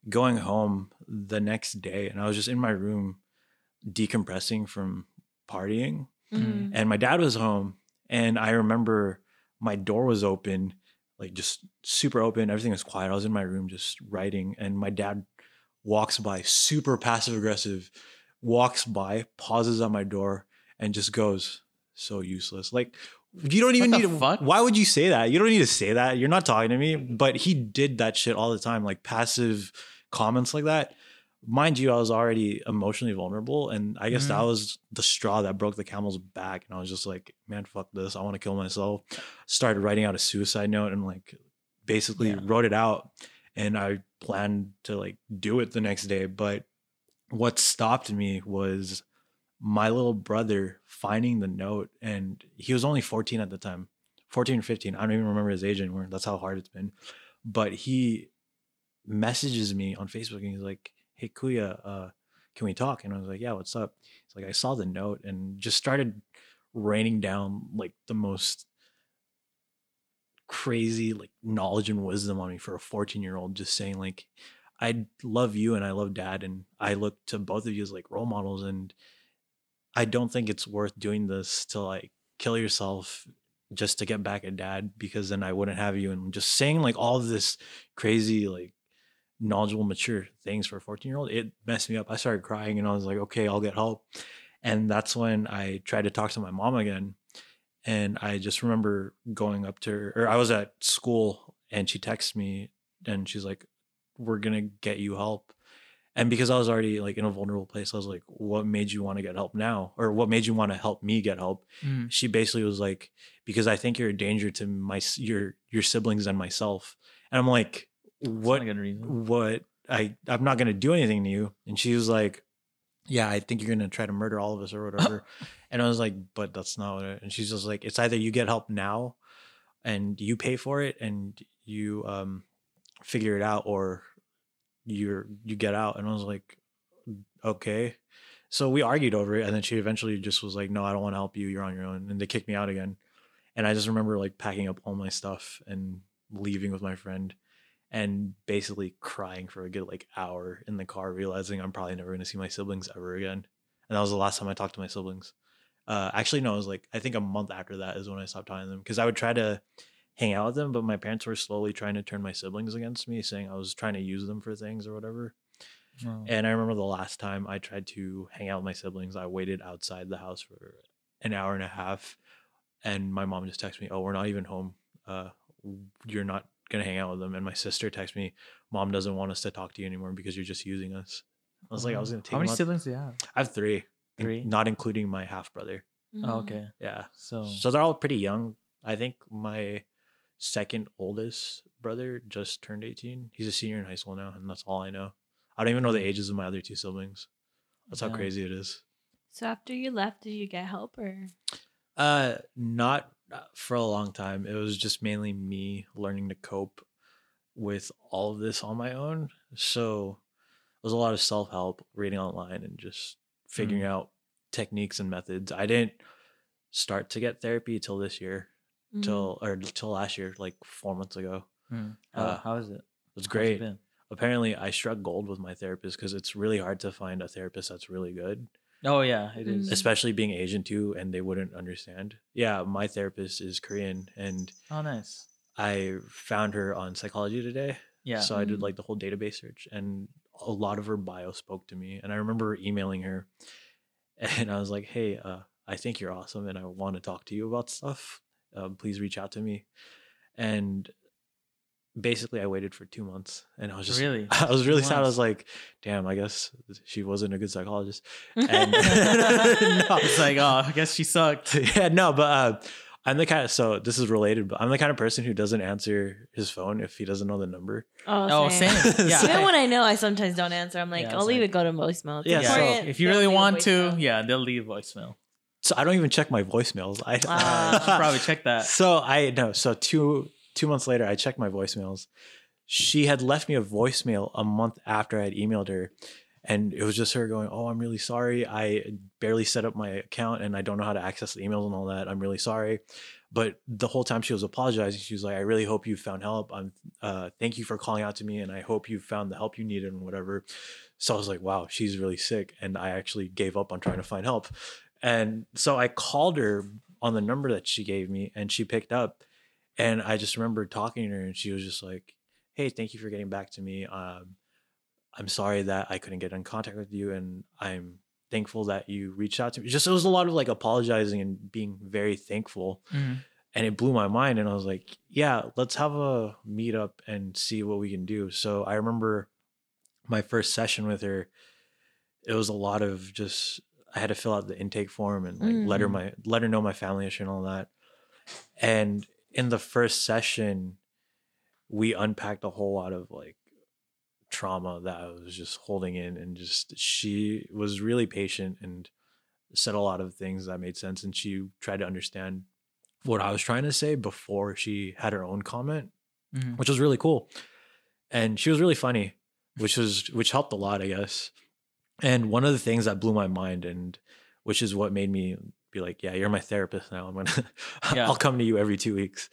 going home the next day, and I was just in my room decompressing from partying, Mhm. and my dad was home, and I remember my door was open, like just super open. Everything was quiet. I was in my room just writing, and my dad walks by, super passive aggressive, walks by, pauses on my door, and just goes, "So useless." Like you don't even need to. fuck? Why would you say that? You don't need to say that. You're not talking to me. But he did that shit all the time, like passive comments like that. Mind you, I was already emotionally vulnerable, and I guess that Mhm. was the straw that broke the camel's back. And I was just like, "Man, fuck this! I want to kill myself." Started writing out a suicide note and like basically Yeah. wrote it out. And I planned to like do it the next day, but what stopped me was my little brother finding the note and he was only 14 at the time 14 or 15 i don't even remember his age anymore that's how hard it's been but he messages me on facebook and he's like hey kuya uh can we talk? And i was like yeah what's up? It's like i saw the note and just started raining down like the most crazy like knowledge and wisdom on me for a 14 year old just saying like i love you and i love dad and i look to both of you as like role models and I don't think it's worth doing this to like kill yourself just to get back at dad because then I wouldn't have you. And just saying like all this crazy like knowledgeable mature things for a 14 year old it messed me up I started crying and I was like okay I'll get help and that's when I tried to talk to my mom again and I just remember going up to her or I was at school and she texted me and she's like we're gonna get you help. And because I was already like in a vulnerable place, I was like, what made you want to get help now? Or what made you want to help me get help? Mm. She basically was like, because I think you're a danger to my your your siblings and myself. And I'm like, what not a good reason. what I I'm not gonna do anything to you. And she was like, Yeah, I think you're gonna try to murder all of us or whatever. and I was like, But that's not what it and she's just like, It's either you get help now and you pay for it and you um figure it out or you're you get out. And I was like, Okay. So we argued over it and then she eventually just was like, No, I don't want to help you, you're on your own. And they kicked me out again. And I just remember like packing up all my stuff and leaving with my friend and basically crying for a good like hour in the car, realizing I'm probably never going to see my siblings ever again. And that was the last time I talked to my siblings. Uh, actually, no, it was like I think a month after that is when I stopped talking to them because I would try to hang out with them, but my parents were slowly trying to turn my siblings against me, saying I was trying to use them for things or whatever. Oh. And I remember the last time I tried to hang out with my siblings, I waited outside the house for an hour and a half, and my mom just texted me, "Oh, we're not even home. Uh, you're not gonna hang out with them." And my sister texted me, "Mom doesn't want us to talk to you anymore because you're just using us." I was like, I was gonna mm-hmm. take. How many out- siblings do you have? I have three, in- Three? not including my half brother. Mm-hmm. Oh, okay. Yeah, So, so they're all pretty young. I think my second oldest brother just turned 18. He's a senior in high school now, and that's all I know. I don't even know the mm-hmm. ages of my other two siblings. That's how crazy it is. So after you left, did you get help or? Uh, not for a long time. It was just mainly me learning to cope with all of this on my own. So it was a lot of self help, reading online, and just figuring out techniques and methods. I didn't start to get therapy till this year, Mhm. till or till last year, like four months ago. mm. how, uh, how is it? It was How's it great. Apparently, I struck gold with my therapist because it's really hard to find a therapist that's really good. Oh yeah, it is. Mm. especially being Asian too, and they wouldn't understand. Yeah, my therapist is Korean, and Oh nice. I found her on Psychology Today. Yeah. So I did Mm. like the whole database search, and a lot of her bio spoke to me. And I remember emailing her, and I was like, "Hey, uh, I think you're awesome, and I want to talk to you about stuff. Um, please reach out to me." And basically, I waited for two months, and I was just Really? I was really sad. I was like, "Damn, I guess she wasn't a good psychologist." And no, it's like, oh, I guess she sucked. yeah, no, but uh, I'm the kind of so this is related, but I'm the kind of person who doesn't answer his phone if he doesn't know the number. Oh, Oh, same. Yeah. Even when I know, I sometimes don't answer. I'm like, Yeah, I'll it's leave like- it go to voicemail. It's Yeah, Yeah. so- if you really want to, yeah, they'll leave voicemail. So I don't even check my voicemails. I. You should probably check that. so I know. So two two months later, I checked my voicemails. She had left me a voicemail a month after I had emailed her, and it was just her going, "Oh, I'm really sorry. I barely set up my account, and I don't know how to access the emails and all that. I'm really sorry." But the whole time she was apologizing, she was like, "I really hope you found help. I'm uh, thank you for calling out to me, and I hope you found the help you needed and whatever." So I was like, "Wow, she's really sick," and I actually gave up on trying to find help. And so I called her on the number that she gave me, and she picked up. And I just remember talking to her, and she was just like, "Hey, thank you for getting back to me. Um, I'm sorry that I couldn't get in contact with you, and I'm thankful that you reached out to me." Just it was a lot of like apologizing and being very thankful, Mhm. and it blew my mind. And I was like, "Yeah, let's have a meetup and see what we can do." So I remember my first session with her. It was a lot of just I had to fill out the intake form and like let her Mhm. my let her know my family issue and all that. And in the first session, we unpacked a whole lot of like trauma that I was just holding in and just she was really patient and said a lot of things that made sense and she tried to understand what I was trying to say before she had her own comment, Mhm. which was really cool. And she was really funny, which was which helped a lot, I guess. And one of the things that blew my mind and which is what made me be like, yeah, you're my therapist now. I'm gonna Yeah. I'll come to you every two weeks.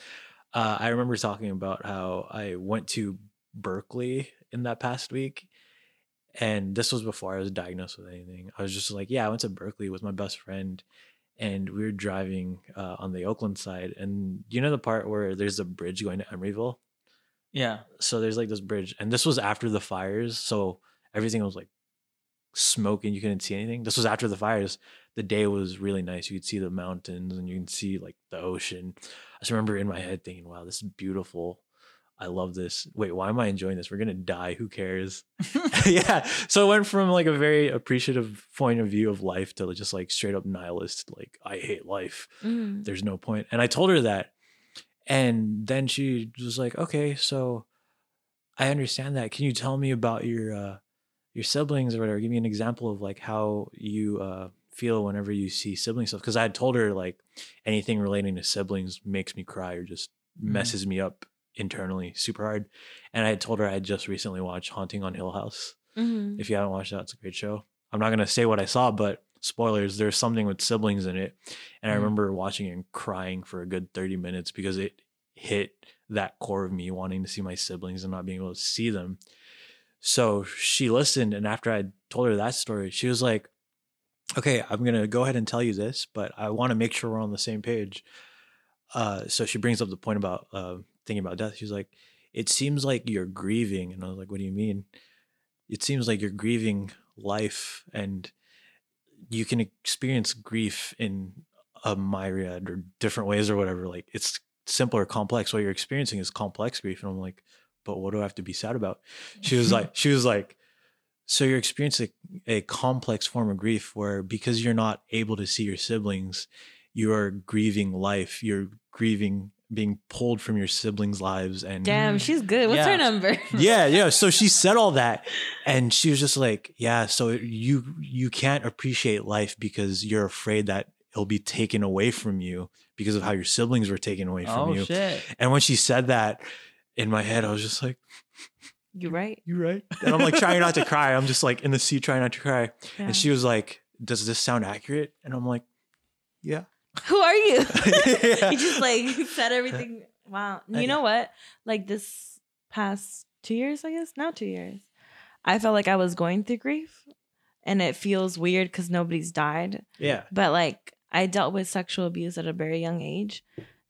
Uh, I remember talking about how I went to Berkeley in that past week. And this was before I was diagnosed with anything. I was just like, yeah, I went to Berkeley with my best friend and we were driving uh, on the Oakland side. And you know the part where there's a bridge going to Emeryville? Yeah. so there's like this bridge and this was after the fires so everything was like smoke and you couldn't see anything this was after the fires the day was really nice you could see the mountains and you can see like the ocean i just remember in my head thinking wow this is beautiful I love this. Wait, why am I enjoying this? We're gonna die. Who cares? yeah. So it went from like a very appreciative point of view of life to just like straight up nihilist. Like I hate life. Mm. There's no point. And I told her that, and then she was like, "Okay, so I understand that. Can you tell me about your uh, your siblings or whatever? Give me an example of like how you uh, feel whenever you see sibling stuff." Because I had told her like anything relating to siblings makes me cry or just Mhm. messes me up internally super hard. And I had told her I had just recently watched Haunting on Hill House. Mhm. If you haven't watched that, it's a great show. I'm not gonna say what I saw, but spoilers, there's something with siblings in it. And I Mm. remember watching it and crying for a good 30 minutes because it hit that core of me wanting to see my siblings and not being able to see them. So she listened, and after I told her that story, she was like, Okay, I'm gonna go ahead and tell you this, but I want to make sure we're on the same page. Uh, so she brings up the point about uh, thinking about death. She's like, It seems like you're grieving. And I was like, What do you mean? It seems like you're grieving life and you can experience grief in a myriad or different ways or whatever. Like it's simple or complex. What you're experiencing is complex grief. And I'm like, but what do I have to be sad about? She was like, she was like, so you're experiencing a complex form of grief where because you're not able to see your siblings, you are grieving life. You're grieving being pulled from your siblings' lives and Damn, she's good. What's Yeah. her number? yeah, yeah. So she said all that, and she was just like, "Yeah, so you you can't appreciate life because you're afraid that it'll be taken away from you because of how your siblings were taken away from Oh you." shit. And when she said that, in my head, I was just like, You right? "You right?" And I'm like trying not to cry. I'm just like in the seat trying not to cry. Yeah. And she was like, "Does this sound accurate?" And I'm like, "Yeah." Who are you? Yeah. you just like said everything. Wow. I- You know what? Like this past two years, I guess now two years, I felt like I was going through grief, and it feels weird because nobody's died. yeah. But like I dealt with sexual abuse at a very young age,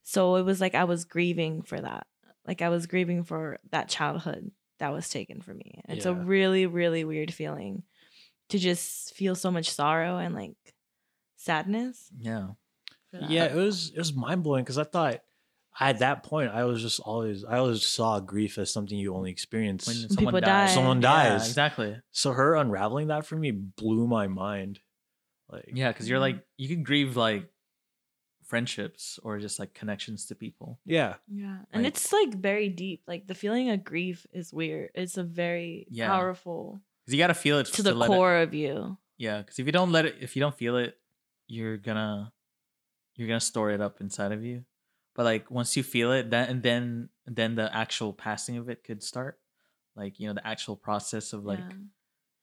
so it was like I was grieving for that. Like I was grieving for that childhood that was taken from me. It's a really, really weird feeling to just feel so much sorrow and like sadness. Yeah. Yeah, it was it was mind blowing because I thought at that point I was just always I always saw grief as something you only experience When when someone People dies. die. someone Yeah, dies. exactly. So her unraveling that for me blew my mind. Like Yeah, because you're mm. like you can grieve like friendships or just like connections to people. yeah, Yeah. And Like- it's like very deep. Like the feeling of grief is weird. It's a very Yeah. powerful Because you gotta feel it to the let it- core of you. yeah, because if you don't let it, if you don't feel it, you're gonna you're gonna store it up inside of you. But like once you feel it, then and then then the actual passing of it could start. Like you know the actual process of like Yeah.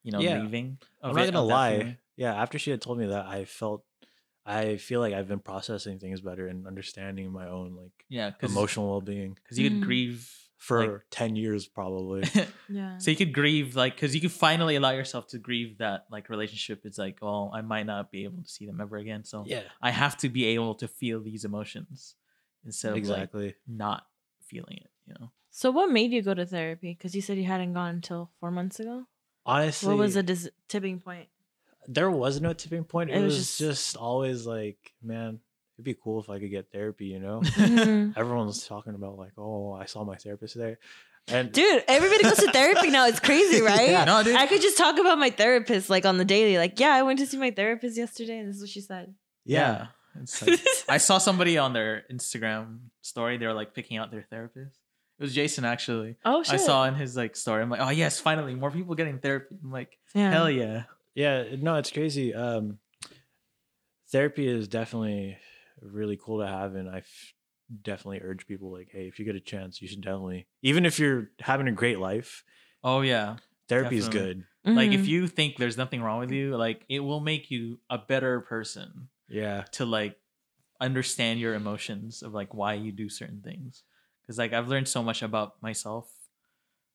you know Yeah. leaving. I'm not gonna lie. feeling. Yeah, after she had told me that, I felt I feel like I've been processing things better and understanding my own like Yeah, emotional well being because you could Mhm. grieve for like- ten years probably. Yeah. so you could grieve like because you could finally allow yourself to grieve that like relationship it's like oh i might not be able to see them ever again so yeah, i have to be able to feel these emotions instead of like exactly. not feeling it you know So what made you go to therapy? Because you said you hadn't gone until four months ago. Honestly, what was the dis- tipping point? There was no tipping point. It, It was, was just, just- always like, man, it'd be cool if I could get therapy, you know? Mhm. Everyone's talking about like, oh, I saw my therapist today. And Dude, everybody goes to therapy now. It's crazy, right? Yeah. no dude I could just talk about my therapist like on the daily. Like, yeah, I went to see my therapist yesterday, and this is what she said. yeah. it's like, i saw somebody on their instagram story they were like picking out their therapist it was jason actually Oh shit! i saw in his like story i'm like oh yes finally more people getting therapy i'm like Yeah. hell yeah Yeah, no, it's crazy. Um therapy is definitely really cool to have and I f- definitely urge people like, hey, if you get a chance, you should definitely even if you're having a great life, oh yeah therapy is good. like Mhm. if you think there's nothing wrong with you like it will make you a better person Yeah. to like understand your emotions of like why you do certain things because like i've learned so much about myself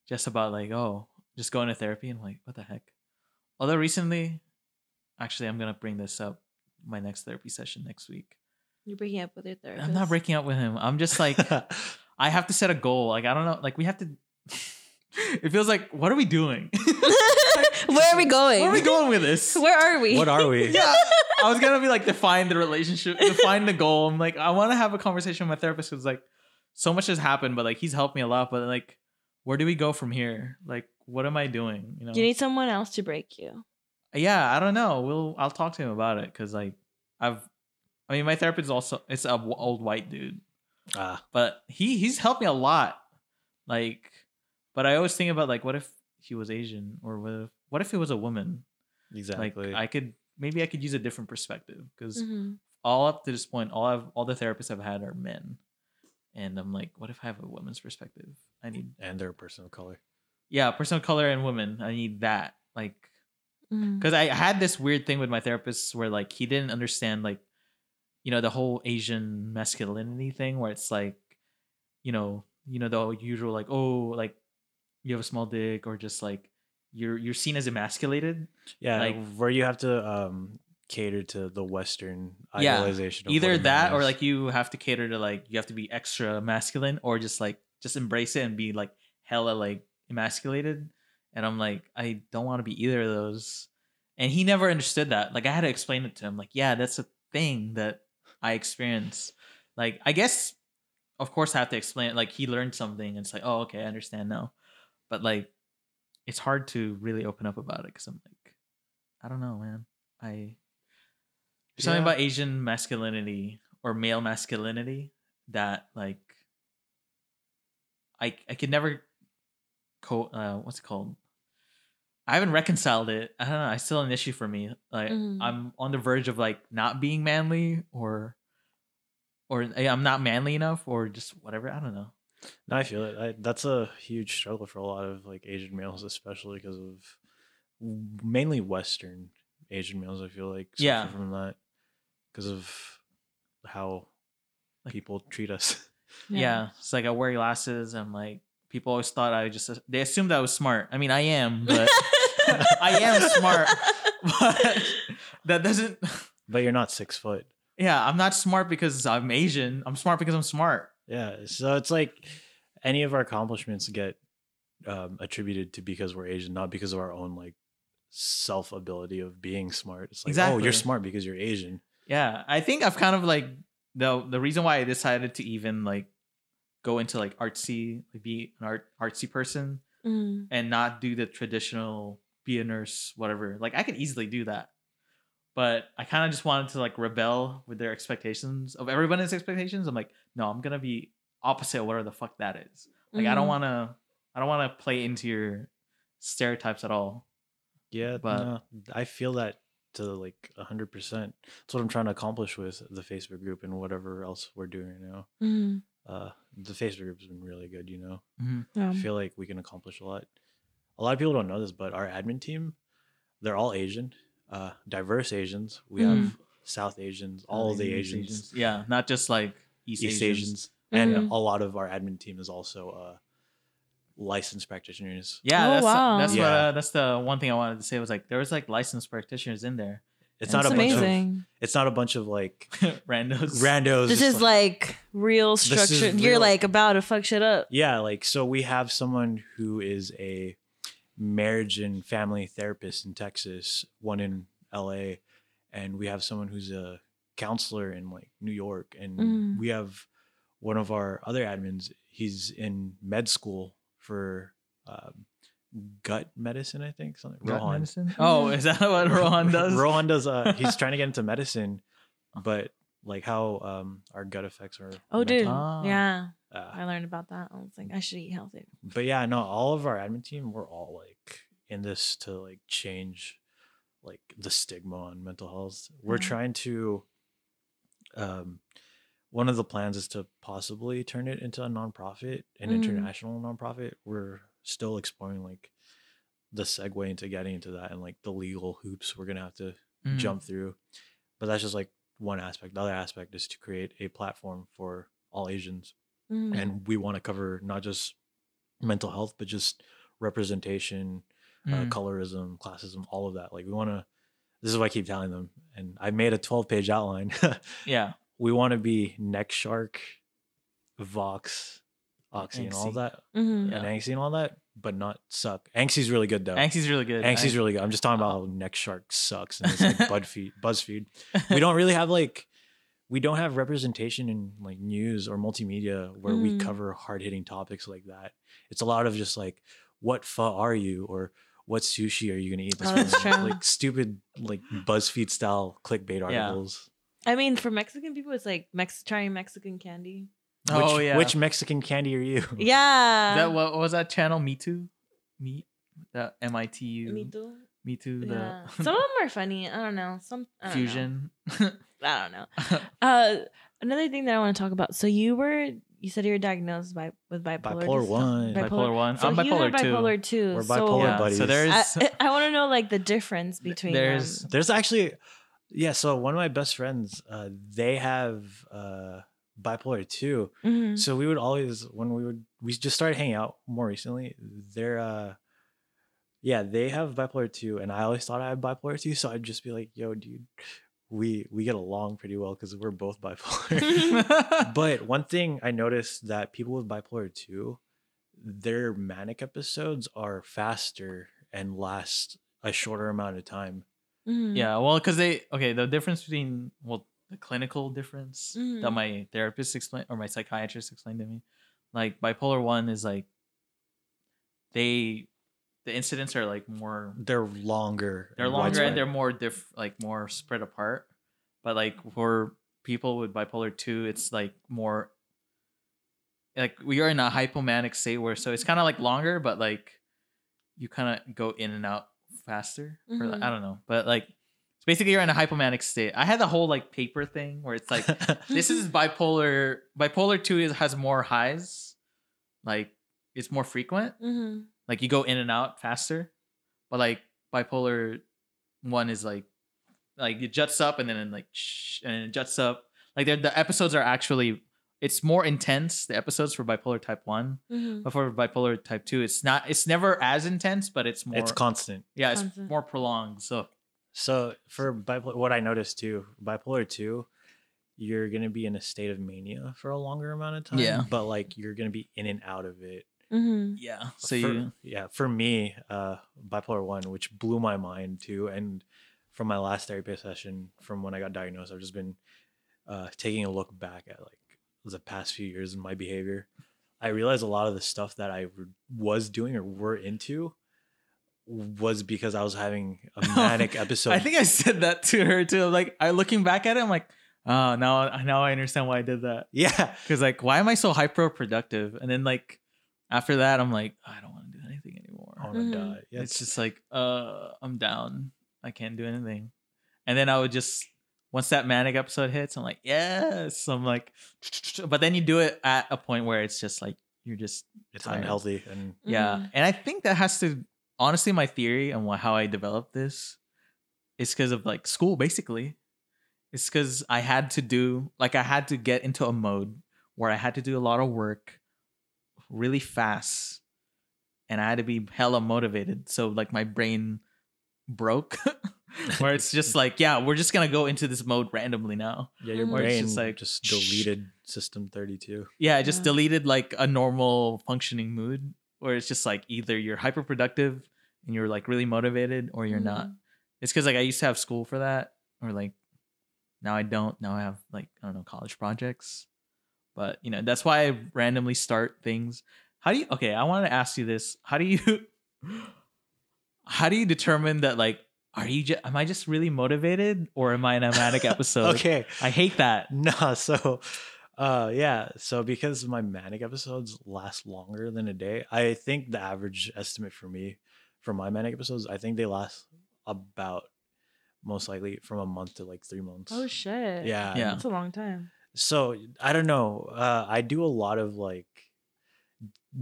just about like oh just going to therapy and like what the heck although recently actually i'm gonna bring this up my next therapy session next week you're breaking up with your therapist. i'm not breaking up with him i'm just like i have to set a goal like i don't know like we have to it feels like what are we doing Where are we going? where are we going with this Where are we? what are we? yeah. I was gonna be like define the relationship, define the goal. I'm like, I want to have a conversation with my therapist who's like, so much has happened, but like he's helped me a lot. But like, where do we go from here? Like, what am I doing? You know? You need someone else to break you. yeah, I don't know. We'll I'll talk to him about it because like I've, I mean, my therapist is also it's a w- old white dude, Ah, but he he's helped me a lot. Like, but I always think about like, what if he was Asian or what if what if he was a woman? exactly. Like, I could maybe I could use a different perspective because Mhm. all up to this point, all I've all the therapists I've had are men, and I'm like, what if I have a woman's perspective? I need and they're a person of color. yeah, person of color and women. I need that like because I had this weird thing with my therapist where like he didn't understand like you know the whole Asian masculinity thing where it's like you know you know the usual like oh like you have a small dick or just like you're you're seen as emasculated Yeah, Like- where you have to um cater to the Western Yeah, idealization. Of either a that or like you have to cater to like you have to be extra masculine or just like just embrace it and be like hella like emasculated. And i'm like i don't want to be either of those. And he never understood that. Like i had to explain it to him like yeah that's a thing that i experience. Like i guess of course i have to explain it like he learned something and it's like oh okay i understand now. But like it's hard to really open up about it because i'm like i don't know man. I there's something about Asian masculinity or male masculinity that like I I could never co uh what's it called? I haven't reconciled it. I don't know. It's still an issue for me. Like Mhm. I'm on the verge of like not being manly or or eh, I'm not manly enough or just whatever. I don't know. No, I feel it. I, that's a huge struggle for a lot of like Asian males, especially because of mainly Western Asian males. I feel like Yeah. from that because of how Like- people treat us. Yeah. It's like I wear glasses and like people always thought I just they assumed I was smart. I mean I am, but I am smart. but that doesn't but you're not six foot. yeah i'm not smart because i'm asian i'm smart because i'm smart Yeah, so it's like any of our accomplishments get um, attributed to because we're Asian, not because of our own like self ability of being smart. It's like, oh, you're smart because you're Asian. yeah i think i've kind of like the the reason why i decided to even like go into like artsy like be an art artsy person Mhm. and not do the traditional be a nurse whatever like i could easily do that. But i kind of just wanted to like rebel with their expectations of everybody's expectations. I'm like no i'm gonna be opposite of whatever the fuck that is. Like i don't want to i don't want to play into your stereotypes at all. Yeah, But- no, I feel that to like hundred percent. That's what I'm trying to accomplish with the Facebook group and whatever else we're doing right now. Mhm. Uh, the Facebook group has been really good. You know, Yeah. I feel like we can accomplish a lot. A lot of people don't know this, but our admin team, they're all Asian, uh, diverse Asians. We have South Asians, all of the East Asians, Yeah, not just like East, East Asians. Asians, and Mhm. a lot of our admin team is also uh, licensed practitioners. Yeah, Oh, that's wow. that's what uh, that's the one thing I wanted to say was like there was like licensed practitioners in there. It's That's not a That's bunch of amazing. it's not a bunch of like Randos. randos. This is like real is structure. You're real. like about to fuck shit up. Yeah, like so we have someone who is a marriage and family therapist in Texas, one in LA, and we have someone who's a counselor in like New York, and Mm. we have one of our other admins. He's in med school for um, gut medicine, I think. Something. Gut Rohan. medicine? Oh, is that what Rohan does? Rohan does. Uh, he's trying to get into medicine, but like how um our gut affects our. Oh, dude. mental- Ah. Yeah. uh, I learned about that. I was like, I should eat healthy. but yeah, no, all of our admin team, we're all like in this to like change like the stigma on mental health. We're Mhm. trying to um one of the plans is to possibly turn it into a nonprofit, an Mhm. international nonprofit. We're still exploring like the segue into getting into that and like the legal hoops we're gonna have to Mm. jump through. But that's just like one aspect. The other aspect is to create a platform for all Asians Mhm. and we want to cover not just mental health but just representation uh, Mm. colorism classism all of that like we want to this is what i keep telling them and i made a 12 page outline Yeah. We want to be NextShark vox oxy and all Anxie. that Mhm. Yeah. and anxie and all that but not suck angsy's really good though Angsy's really good. Angsy's I- really good. I'm just talking about how NextShark sucks and it's like BuzzFeed. BuzzFeed. We don't really have like we don't have representation in like news or multimedia where we Mhm. cover hard hitting topics like that. It's a lot of just like, what pho are you or what sushi are you gonna eat this Oh, that's morning? true. Like stupid like BuzzFeed style clickbait Yeah. articles. I mean, for Mexican people, it's like Mex- trying Mexican candy. oh which, yeah. Which Mexican candy are you? Yeah. that what, what was that channel? Me too. Me. The M I T U. Me too. Me too. The Yeah. Some of them are funny. I don't know. Some I don't know. fusion. I don't know. Uh, another thing that I want to talk about. So you were, you said you were diagnosed by with bipolar. Bipolar one. bipolar one. So I'm you have bipolar two. bipolar two. We're so bipolar yeah. buddies. So there's I, I want to know like the difference between there's them. There's actually, yeah. So one of my best friends, uh, they have uh, bipolar too. Mhm. So we would always when we would we just started hanging out more recently. They're uh, yeah, they have bipolar two, and I always thought I had bipolar two. So I'd just be like, "Yo, dude, we we get along pretty well because we're both bipolar." but one thing I noticed that people with bipolar two, their manic episodes are faster and last a shorter amount of time. Mhm. yeah. Well, because they okay. The difference between well, the clinical difference that Mhm. my therapist explained or my psychiatrist explained to me, like bipolar one is like they the incidents are like more They're longer. they're longer widespread. and they're more diff like more spread apart but like for people with bipolar 2 it's like more like we are in a hypomanic state where so it's kind of like longer but like you kind of go in and out faster or like, Mhm. i don't know but like it's basically you're in a hypomanic state i had the whole like paper thing where it's like this is bipolar bipolar 2 is has more highs like it's more frequent Mhm. like you go in and out faster but like bipolar one is like like it juts up and then like shh, and it juts up like the episodes are actually it's more intense the episodes for bipolar type 1 Mhm. but for bipolar type 2 it's not it's never as intense but it's more it's constant. yeah it's constant. more prolonged so So for bipolar, what I noticed too, bipolar two, you're gonna be in a state of mania for a longer amount of time. Yeah. But like you're gonna be in and out of it. Mhm. yeah so for, you yeah, for me, uh, bipolar one, which blew my mind too, and from my last therapy session, from when I got diagnosed, I've just been uh, taking a look back at like the past few years in my behavior. I realized a lot of the stuff that I was doing or were into was because I was having a manic episode. i think i said that to her too like i looking back at it i'm like oh now now i understand why i did that yeah, Because like, why am I so hyper productive? And then like after that, I'm like, I don't want to do anything anymore. I want to Mhm. die. Yeah, it's just like, uh, I'm down. I can't do anything. And then I would just once that manic episode hits, I'm like, yes. I'm like, but then you do it at a point where it's just like you're just it's tired. unhealthy and yeah. Mhm. And I think that has to honestly my theory on wha- how I developed this is because of like school basically. It's because I had to do like I had to get into a mode where I had to do a lot of work really fast and I had to be hella motivated. So like my brain broke where it's just like, yeah, we're just gonna go into this mode randomly now. yeah, your. Where it's brain just like, just shh. deleted system 32. Yeah, I just Yeah. deleted like a normal functioning mood where it's just like either you're hyper productive and you're like really motivated or you're not. Mhm. It's because like I used to have school for that, or like now I don't. Now I have like I don't know college projects, but you know that's why I randomly start things. How do you? Okay, I want to ask you this. How do you? How do you determine that? Like, are you? Just, am I just really motivated, or am I in a manic episode? okay. I hate that. No, so uh yeah, so because my manic episodes last longer than a day, I think the average estimate for me for my manic episodes, I think they last about most likely from a month to like 3 months. Oh shit. Yeah. Yeah. That's a long time. So, I don't know. Uh I do a lot of like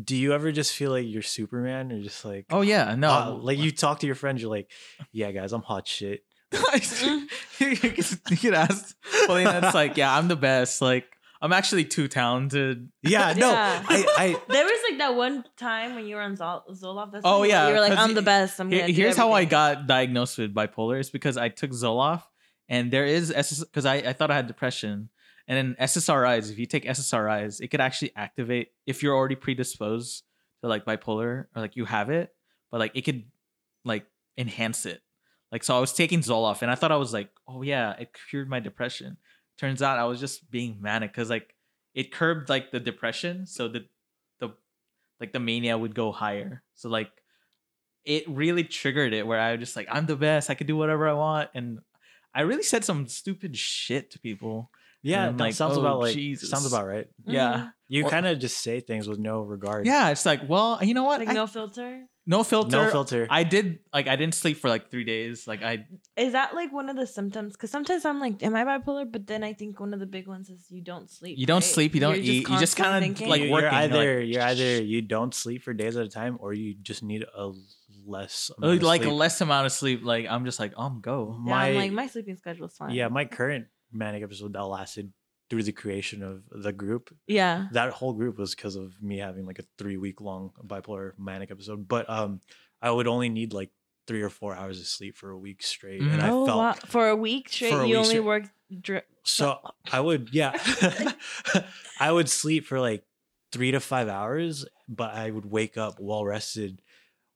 do you ever just feel like you're Superman or just like Oh yeah, no. uh, like you talk to your friends, you're like, yeah, guys, I'm hot shit. you could you well ask Paulina, it's like, yeah, I'm the best. Like, I'm actually too talented. Yeah, no, Yeah. I, I There was like that one time when you were on Zol- Zoloft. That's Oh, yeah, you were like "I'm he- the best." I'm Here- here's how I got diagnosed with bipolar is because I took Zoloft and there is because I, I thought I had depression. And then SSRIs, if you take SSRIs, it could actually activate if you're already predisposed to like bipolar or like you have it, but like it could like enhance it. Like so I was taking Zoloft and I thought I was like, oh yeah, it cured my depression. turns out I was just being manic because like it curbed like the depression, so the the like the mania would go higher. So like it really triggered it where I was just like I'm the best, I can do whatever I want, and I really said some stupid shit to people. Yeah, that like, sounds oh, about like Jesus. sounds about right. Yeah, You Or- kind of just say things with no regard. yeah. It's like, well, you know what? Like I- no filter. no filter. no filter. I did like I didn't sleep for like three days. Like I Is that like one of the symptoms? Because sometimes I'm like, am I bipolar? But then I think one of the big ones is you don't sleep. You don't right? sleep, you don't You're eat, you just kinda, like, you, working, You're you're like, either you're either you don't sleep for days at a time, or you just need a less amount of like sleep. less amount of sleep. Like I'm just like, um, go. Yeah, I'm my- like my sleeping schedule's fine. Yeah, my current manic episode that lasted through the creation of the group. yeah. That whole group was because of me having like a three week long bipolar manic episode. But um, I would only need like three or four hours of sleep for a week straight, and I oh felt wow! For a week straight, a you week only straight. work. Dri- So I would, yeah, I would sleep for like three to five hours, but I would wake up well rested,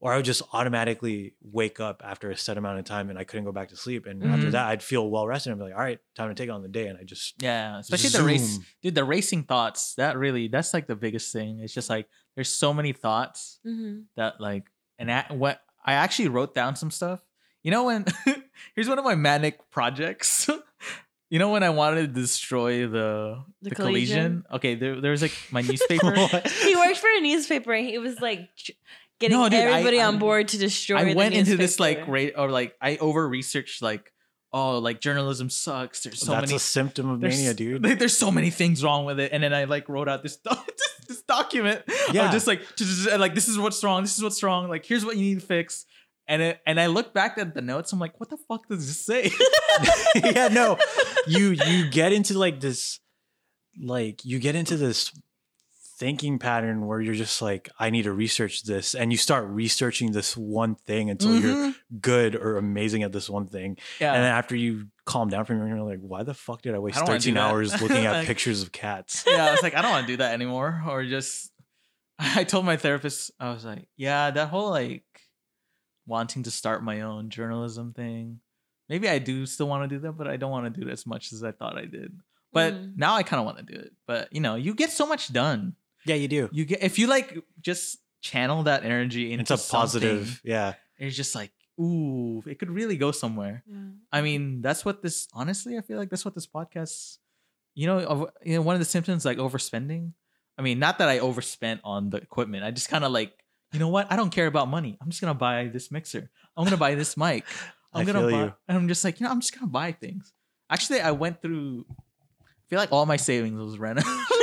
or I would just automatically wake up after a set amount of time, and I couldn't go back to sleep. And after Mhm. that, I'd feel well rested and be like, all right, time to take on the day, and I just Yeah, especially the race, dude. The racing thoughts. That really, that's like the biggest thing. It's just like there's so many thoughts Mhm. that like, and I, what I actually wrote down some stuff. You know when here's one of my manic projects. you know when I wanted to destroy the The the, collision? collision. Okay, there there was like my newspaper. He worked for a newspaper, and he was like tr- getting No, dude, everybody I- on board to destroy. I the went into this like rate or like I over researched like oh like journalism sucks. There's so that's many a symptom of mania, dude. Like, there's so many things wrong with it, and then I like wrote out this doc- this, this document. Yeah, Yeah. just like just, and, like this is what's wrong. This is what's wrong. Like here's what you need to fix. And it, and I look back at the notes. I'm like, what the fuck does this say? yeah, no, you you get into like this, like you get into this thinking pattern where you're just like, I need to research this, and you start researching this one thing until you're Mhm. good or amazing at this one thing, yeah. and then after you calm down from it, you're like, why the fuck did I waste don't wanna do 13 hours looking at Like- pictures of cats? yeah, I was like, I don't want to do that anymore. Or just, I told my therapist, I was like, yeah, that whole like wanting to start my own journalism thing. Maybe I do still want to do that, but I don't want to do it as much as I thought I did. But Mhm. now I kind of want to do it. But you know, you get so much done. Yeah, you do. You get if you like just channel that energy into It's a positive, yeah. It's just like, ooh, it could really go somewhere. Yeah. I mean, that's what this. Honestly, I feel like that's what this podcast. You know, you know, one of the symptoms like overspending. I mean, not that I overspent on the equipment. I just kind of like, you know what? I don't care about money. I'm just gonna buy this mixer. I'm gonna buy this mic. I'm I gonna feel buy. you. And I'm just like, you know, I'm just gonna buy things. Actually, I went through. I feel like all my savings was ran out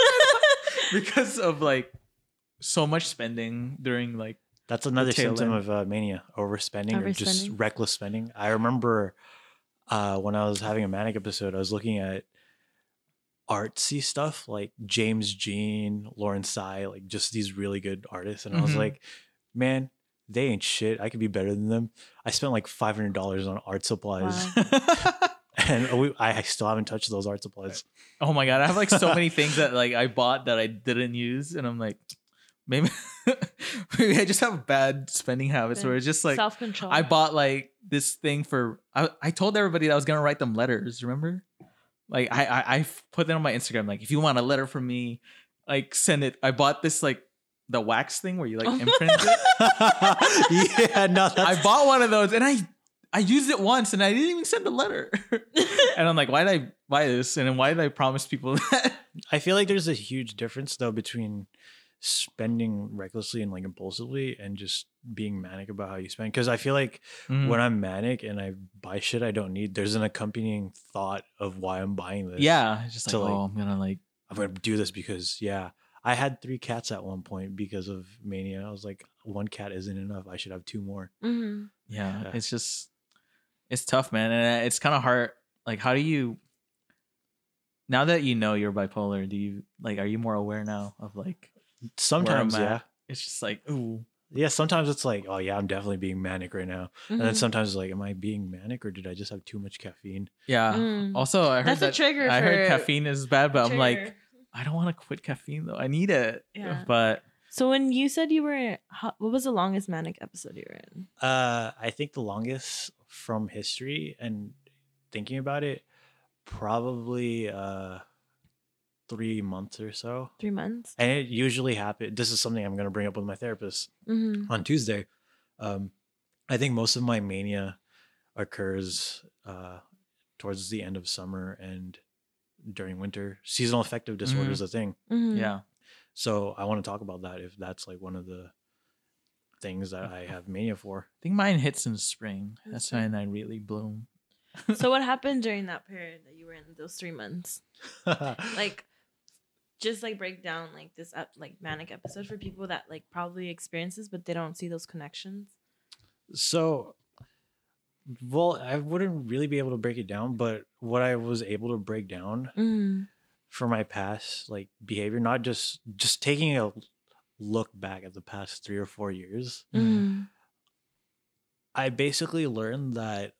because of like so much spending during like That's another symptom end. of uh, mania, overspending, or just reckless spending. I remember uh, when I was having a manic episode, I was looking at artsy stuff like James Jean, Lauren Tsai, like just these really good artists, and I was Mhm. like, man. They ain't shit. I could be better than them. I spent like five hundred dollars on art supplies, and we, I still haven't touched those art supplies. Oh my god, I have like so many things that like I bought that I didn't use, and I'm like, maybe maybe I just have bad spending habits where it's just like self control. I bought like this thing for I, I told everybody that I was gonna write them letters. Remember? Like I, I I put that on my Instagram. Like if you want a letter from me, like send it. I bought this like the wax thing where you like imprint it. yeah, no, that's, I bought one of those and I I used it once and I didn't even send a letter. and I'm like, why did I buy this? And then why did I promise people that? I feel like there's a huge difference though between spending recklessly and like impulsively and just being manic about how you spend. Because I feel like Mm. when I'm manic and I buy shit I don't need, there's an accompanying thought of why I'm buying this. yeah, it's just like, to, like- oh, I'm gonna like I'm gonna do this because yeah. I had three cats at one point because of mania. I was like, one cat isn't enough. I should have two more. Mhm. yeah, Yeah. it's just it's tough man and it's kind of hard like how do you now that you know you're bipolar do you like are you more aware now of like Sometimes, I'm yeah. it's just like ooh Yeah, sometimes it's like, oh yeah, I'm definitely being manic right now. And then Mhm. sometimes it's like, am I being manic or did I just have too much caffeine? yeah Mm. also i heard That's a trigger i heard caffeine is bad but i'm like i don't want to quit caffeine though i need it Yeah. but So when you said you were, what was the longest manic episode you were in? Uh, I think the longest from history and thinking about it, probably uh three months or so. Three months. And it usually happens. This is something I'm going to bring up with my therapist Mm-hmm. on Tuesday. Um, I think most of my mania occurs uh, towards the end of summer and during winter. Seasonal affective disorder Mhm. is a thing. Mm-hmm. Yeah. So I want to talk about that if that's like one of the things that I have mania for. I think mine hits in spring. That's when I really bloom. So what happened during that period that you were in those three months? Like, just like break down like this up like manic episode for people that like probably experiences but they don't see those connections. so well i wouldn't really be able to break it down but what i was able to break down Mm-hmm. for my past like behavior not just just taking a look back at the past three or four years Mm-hmm. i basically learned that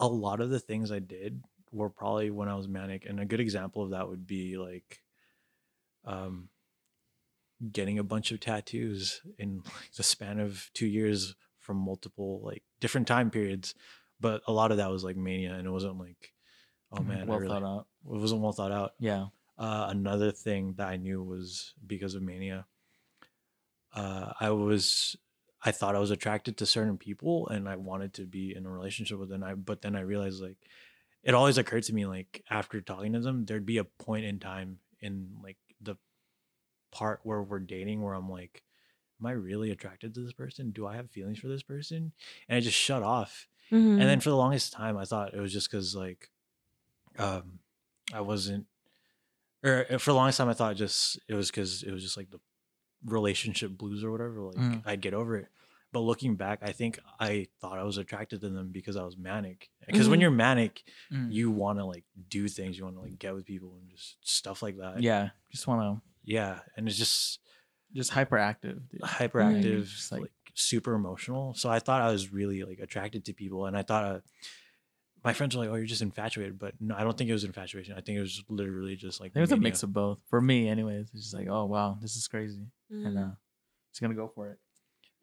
a lot of the things i did were probably when i was manic and a good example of that would be like um getting a bunch of tattoos in like the span of two years from multiple like different time periods but a lot of that was like mania and it wasn't like oh man Mm-hmm. well really- thought out. it wasn't well thought out Yeah. Uh, another thing that I knew was because of mania. Uh, I was, I thought I was attracted to certain people, and I wanted to be in a relationship with them. I, but then I realized like, it always occurred to me like after talking to them, there'd be a point in time in like the part where we're dating where I'm like, am I really attracted to this person? Do I have feelings for this person? And I just shut off Mm-hmm. and then for the longest time i thought it was just because like um i wasn't or uh, for the longest time i thought just it was because it was just like the relationship blues or whatever like Mm. i'd get over it but looking back i think i thought i was attracted to them because i was manic because when Mhm. you're manic Mm. you want to like do things you want to like get with people and just stuff like that Yeah. Just want to yeah and it's just just hyperactive. Dude. hyperactive, Just like, like- super emotional. So I thought I was really like attracted to people, and I thought uh, my friends were like, "Oh, you're just infatuated," but no, I don't think it was infatuation. I think it was literally just like There's a mania. mix of both for me, anyways. It's just like, oh wow, this is crazy, Mm-hmm. and uh, just gonna go for it.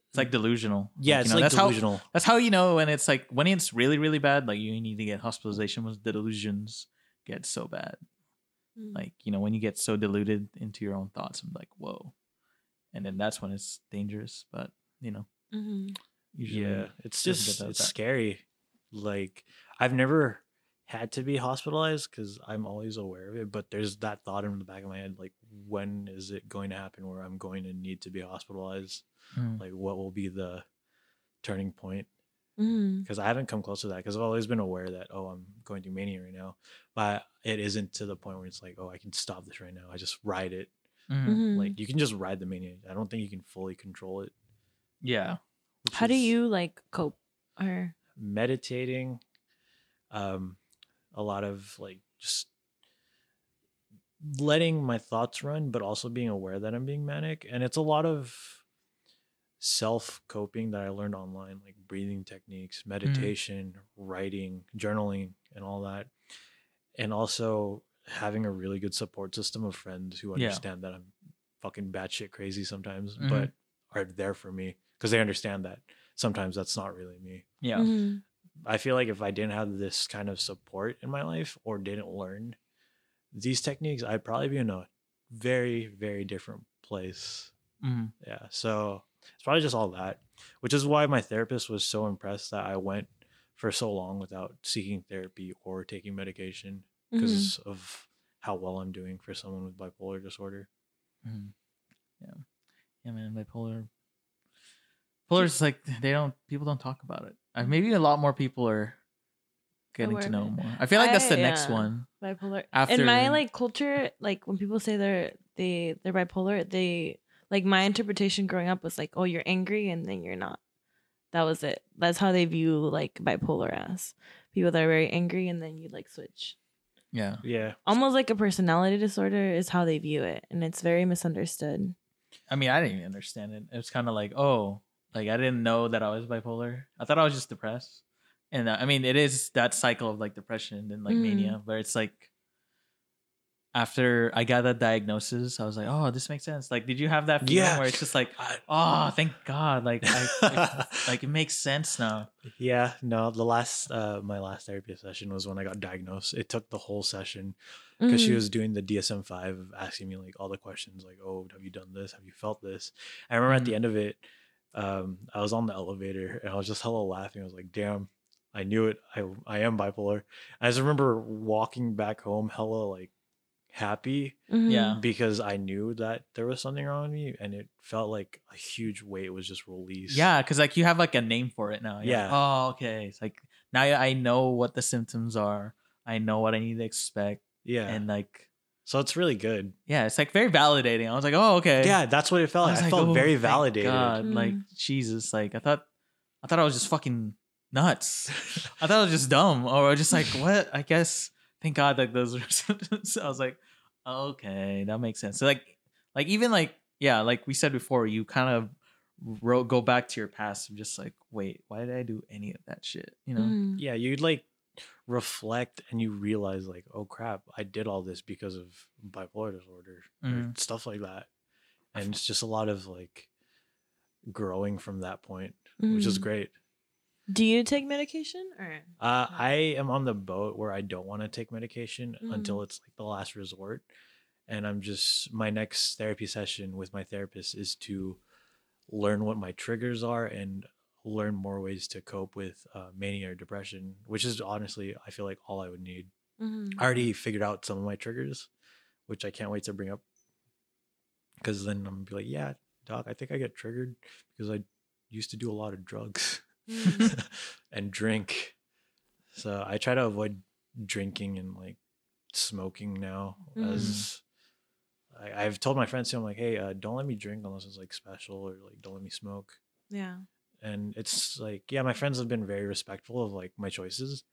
It's like delusional. yeah, you it's know, like that's delusional. How, that's how you know when it's like when it's really really bad. Like you need to get hospitalization when the delusions get so bad. Mm-hmm. Like you know when you get so deluded into your own thoughts, I'm like, whoa, and then that's when it's dangerous. But you know, Mm-hmm. usually, yeah, it's doesn't just get that it's bad. scary. Like I've never had to be hospitalized because I'm always aware of it, but there's that thought in the back of my head, like when is it going to happen where I'm going to need to be hospitalized? Mm. Like what will be the turning point? Because I haven't come close to that because I've always been aware that oh I'm going through mania right now, but it isn't to the point where it's like oh I can stop this right now. I just ride it. Mm-hmm. Like you can just ride the mania. I don't think you can fully control it. yeah, which How do you like cope? Or meditating? Um, a lot of like just letting my thoughts run, but also being aware that I'm being manic, and it's a lot of self coping that I learned online, like breathing techniques, meditation, writing, journaling, and all that. And also having a really good support system of friends who Yeah. understand that I'm fucking batshit crazy sometimes, Mhm. but are there for me because they understand that sometimes that's not really me. yeah, Mhm. I feel like if I didn't have this kind of support in my life or didn't learn these techniques, I'd probably be in a very, very different place Mhm. yeah so it's probably just all that which is why my therapist was so impressed that i went for so long without seeking therapy or taking medication Mm-hmm. because of how well i'm doing for someone with bipolar disorder Mhm. yeah, yeah, man. Bipolar. Bipolar is like they don't people don't talk about it. Uh, maybe a lot more people are getting Aware to know more. I feel like that's I- the next yeah. one. bipolar. After- in my like culture, like when people say they're they they're bipolar, they like my interpretation growing up was like, oh, you're angry and then you're not. That was it. That's how they view like bipolar as people that are very angry and then you like switch. Yeah, yeah Almost like a personality disorder is how they view it, and it's very misunderstood. I mean, I didn't even understand it. It was kind of like, oh, like I didn't know that I was bipolar. I thought I was just depressed. And uh, I mean, it is that cycle of like depression and like Mhm. mania, where it's like after I got that diagnosis, I was like, oh, this makes sense. Like, did you have that feeling Yeah. where it's just like, oh, thank God, like, I, I- like it makes sense now. Yeah, no, the last uh my last therapy session was when I got diagnosed. It took the whole session because she Mhm. was doing the DSM five asking me like all the questions like, oh, have you done this? Have you felt this? I remember at the Mhm. end of it, um, I was on the elevator and I was just hella laughing. I was like, damn, I knew it. I I am bipolar. I just remember walking back home hella like happy Mhm. Yeah. because I knew that there was something wrong with me and it felt like a huge weight was just released. Yeah, because like you have like a name for it now. You're like, Yeah. oh, okay. It's like now I know what the symptoms are. I know what I need to expect, Yeah. and like, so it's really good. yeah, it's like very validating. I was like, oh, okay. Yeah, that's what it felt like. was I, like, felt "Oh, very validated. God, Like Mm. Jesus, like I thought, I thought I was just fucking nuts. I thought I was just dumb, or just like what? I guess thank God like those were symptoms. I was like, okay, that makes sense. So like, like even like yeah, like we said before, you kind of ro- go back to your past and just like, wait, why did I do any of that shit? You know? Mhm. Yeah, you'd like reflect and you realize like, oh crap, I did all this because of bipolar disorder or Mhm. stuff like that. And it's just a lot of like growing from that point, which is Mhm. great. Do you take medication or? Uh, I am on the boat where I don't want to take medication Mhm. until it's like the last resort. And I'm just, my next therapy session with my therapist is to learn what my triggers are and learn more ways to cope with uh, mania or depression, which is honestly, I feel like all I would need. Mhm. I already figured out some of my triggers, which I can't wait to bring up. Because then I'm gonna be like, yeah, doc, I think I get triggered because I used to do a lot of drugs Mhm. and drink. So I try to avoid drinking and like smoking now. Mhm. As I, I've told my friends too, I'm like, hey, uh, don't let me drink unless it's like special, or like don't let me smoke. Yeah. And it's like, yeah, my friends have been very respectful of like my choices,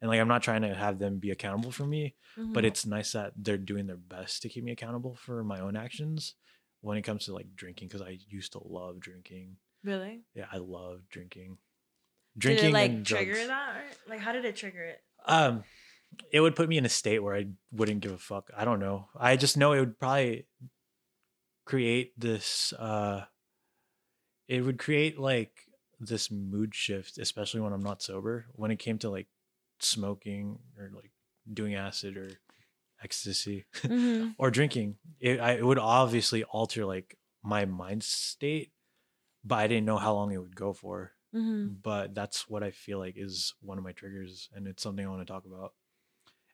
and like I'm not trying to have them be accountable for me, but Mhm. it's nice that they're doing their best to keep me accountable for my own actions when it comes to like drinking because I used to love drinking. really. Yeah, I love drinking. did it like trigger drugs. that? Or, like, how did it trigger it? Um, it would put me in a state where I wouldn't give a fuck. I don't know. I just know it would probably create this. uh It would create like this mood shift, especially when I'm not sober. When it came to like smoking or like doing acid or ecstasy Mhm. or drinking, it, I, it would obviously alter like my mind state, but I didn't know how long it would go for Mhm. but that's what I feel like is one of my triggers, and it's something I want to talk about.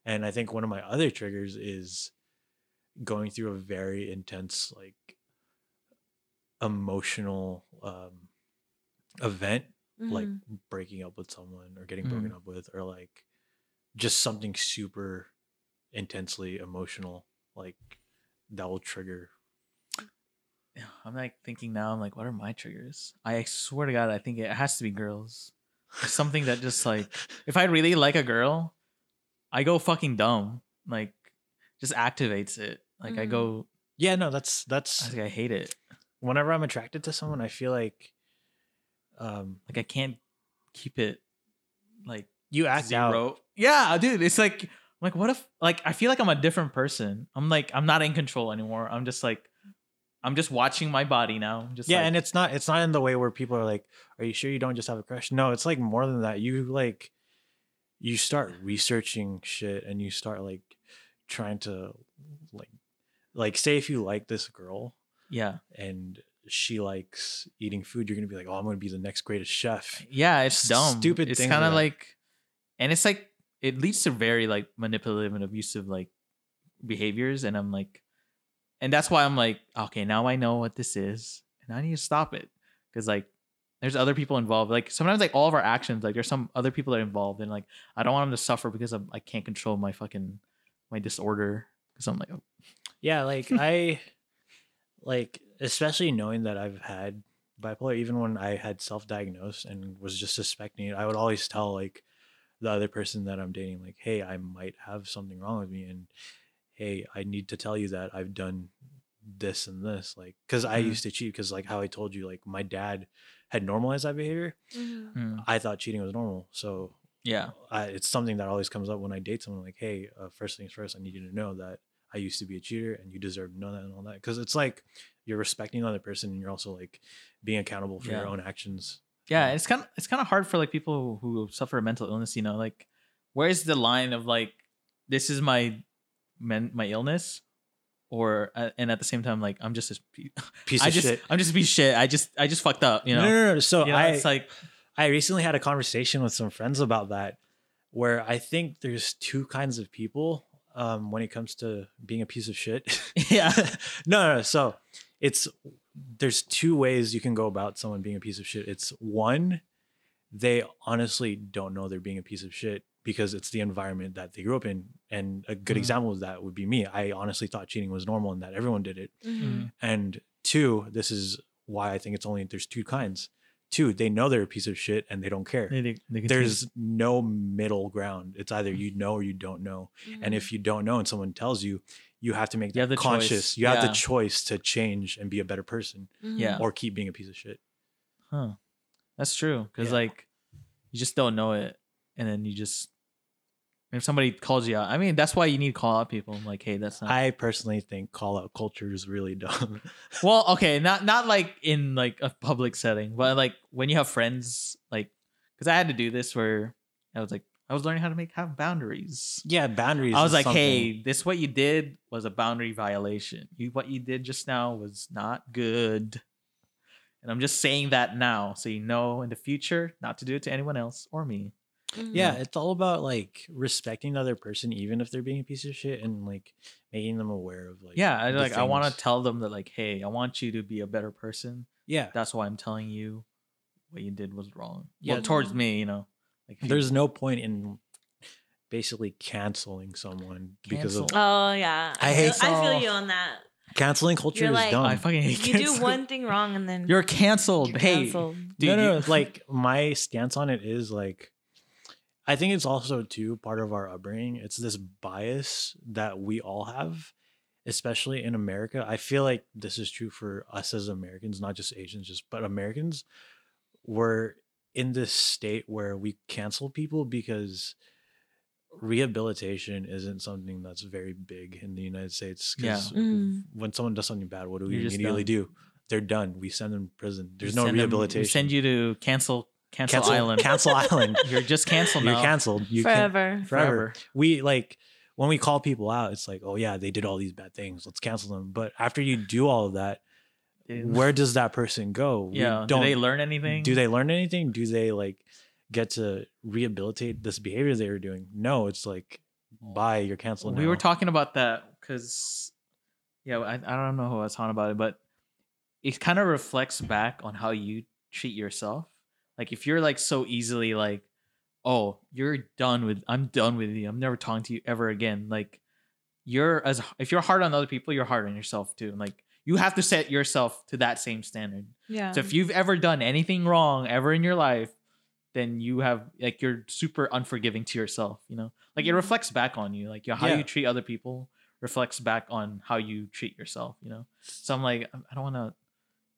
And I think one of my other triggers is going through a very intense, like, emotional um, event, like Mhm. breaking up with someone or getting broken up with, or like just something super intensely emotional, like that will trigger. I'm like thinking now. I'm like, what are my triggers? I swear to God, I think it has to be girls. It's something that just like, if I really like a girl, I go fucking dumb. Like, just activates it. Like I Mhm. go, Yeah, no, that's I that's think I hate it. Whenever I'm attracted to someone, I feel like um Like I can't keep it like you act out. Yeah, dude. It's like, I'm like what if like I feel like I'm a different person. I'm like I'm not in control anymore. I'm just like, I'm just watching my body now. Just yeah like, and it's not it's not in the way where people are like are you sure you don't just have a crush no it's like more than that you like you start researching shit and you start like trying to like like say if you like this girl yeah, and she likes eating food you're gonna be like oh i'm gonna be the next greatest chef yeah. It's dumb. stupid It's kind of like like, and it's like it leads to very like manipulative and abusive like behaviors, and I'm like, and that's why I'm like, okay, now I know what this is, and I need to stop it because like. There's other people involved. Like sometimes, like all of our actions, like there's some other people that are involved, and like I don't want them to suffer because I'm, I can't control my fucking my disorder. Because I'm like, oh, yeah like i like especially knowing that i've had bipolar even when i had self-diagnosed and was just suspecting it i would always tell like the other person that i'm dating like hey i might have something wrong with me and hey i need to tell you that i've done this and this like because i Mhm. used to cheat because like how i told you like my dad had normalized that behavior Mhm. hmm, i thought cheating was normal so yeah, I, it's something that always comes up when I date someone. Like, hey, uh, first things first, I need you to know that I used to be a cheater and you deserve to know that and all that. Because it's like you're respecting the other person and you're also like being accountable for Yeah. your own actions. yeah it's kind of it's kind of hard for like people who suffer a mental illness you know like where's the line of like this is my men my illness or uh, and at the same time like i'm just a Piece i of just shit. i'm just a piece of shit i just i just fucked up you know no, no, no. So You know, I, it's like I recently had a conversation with some friends about that, where I think there's two kinds of people um, when it comes to being a piece of shit. yeah no, no, no. So it's there's two ways you can go about someone being a piece of shit. It's one, they honestly don't know they're being a piece of shit because it's the environment that they grew up in. And a good Mhm. example of that would be me. I honestly thought cheating was normal and that everyone did it. Mm-hmm. And two, this is why I think it's only there's two kinds. Two, they know they're a piece of shit and they don't care. They- they- they There's no middle ground. It's either you know or you don't know. Mm-hmm. And if you don't know and someone tells you, you have to make You the the conscious. choice. You have the choice to change and be a better person Mm-hmm. Yeah. or keep being a piece of shit. Huh. That's true. Because Yeah. like you just don't know it. And then you just if somebody calls you out, I mean that's why you need to call out people. I'm Like, hey, that's not I personally think call out culture is really dumb. well, okay, not not like in like a public setting, but like when you have friends, like because I had to do this where I was like I was learning how to make have boundaries. yeah, boundaries. I was like, something- hey, this what you did was a boundary violation. You what you did just now was not good. And I'm just saying that now so you know in the future not to do it to anyone else or me. Mm-hmm. yeah, it's all about like respecting the other person, even if they're being a piece of shit, and like making them aware of like yeah, I the like I want to tell them that like, hey, I want you to be a better person. yeah. That's why I'm telling you what you did was wrong. Yeah. Well, towards me, you know. Like if you- There's no point in basically canceling someone because of Oh yeah, I hate feel, I feel you on that. canceling culture You're is like- dumb. I fucking hate You do one thing wrong, and then you're canceled. you're hey, canceled. dude, no, no, you- no, like my stance on it is like I think it's also too part of our upbringing. It's this bias that we all have, especially in America. I feel like this is true for us as Americans, not just Asians, just but Americans. We're in this state where we cancel people because rehabilitation isn't something that's very big in the United States. 'cause Yeah. Mm. when someone does something bad, what do we You're immediately do? They're done. We send them to prison. There's we no rehabilitation. them- we send you to cancel cancel, cancel island. Cancel Island. You're just canceled You're canceled. You can't forever. forever. We like when we call people out, it's like, oh yeah, they did all these bad things. Let's cancel them. But after you do all of that, where does that person go? We yeah. Do they learn anything? do they learn anything? Do they like get to rehabilitate this behavior they were doing? No, it's like bye, you're canceled. we were talking about that because yeah I, I don't know who I was talking about it but it kind of reflects back on how you treat yourself like if you're like so easily like oh you're done with i'm done with you i'm never talking to you ever again like you're as if you're hard on other people you're hard on yourself too like you have to set yourself to that same standard Yeah. so if you've ever done anything wrong ever in your life, then you have like you're super unforgiving to yourself. You know, like it Mhm. reflects back on you. Like how Yeah. you treat other people reflects back on how you treat yourself. You know, so I'm like I don't want to,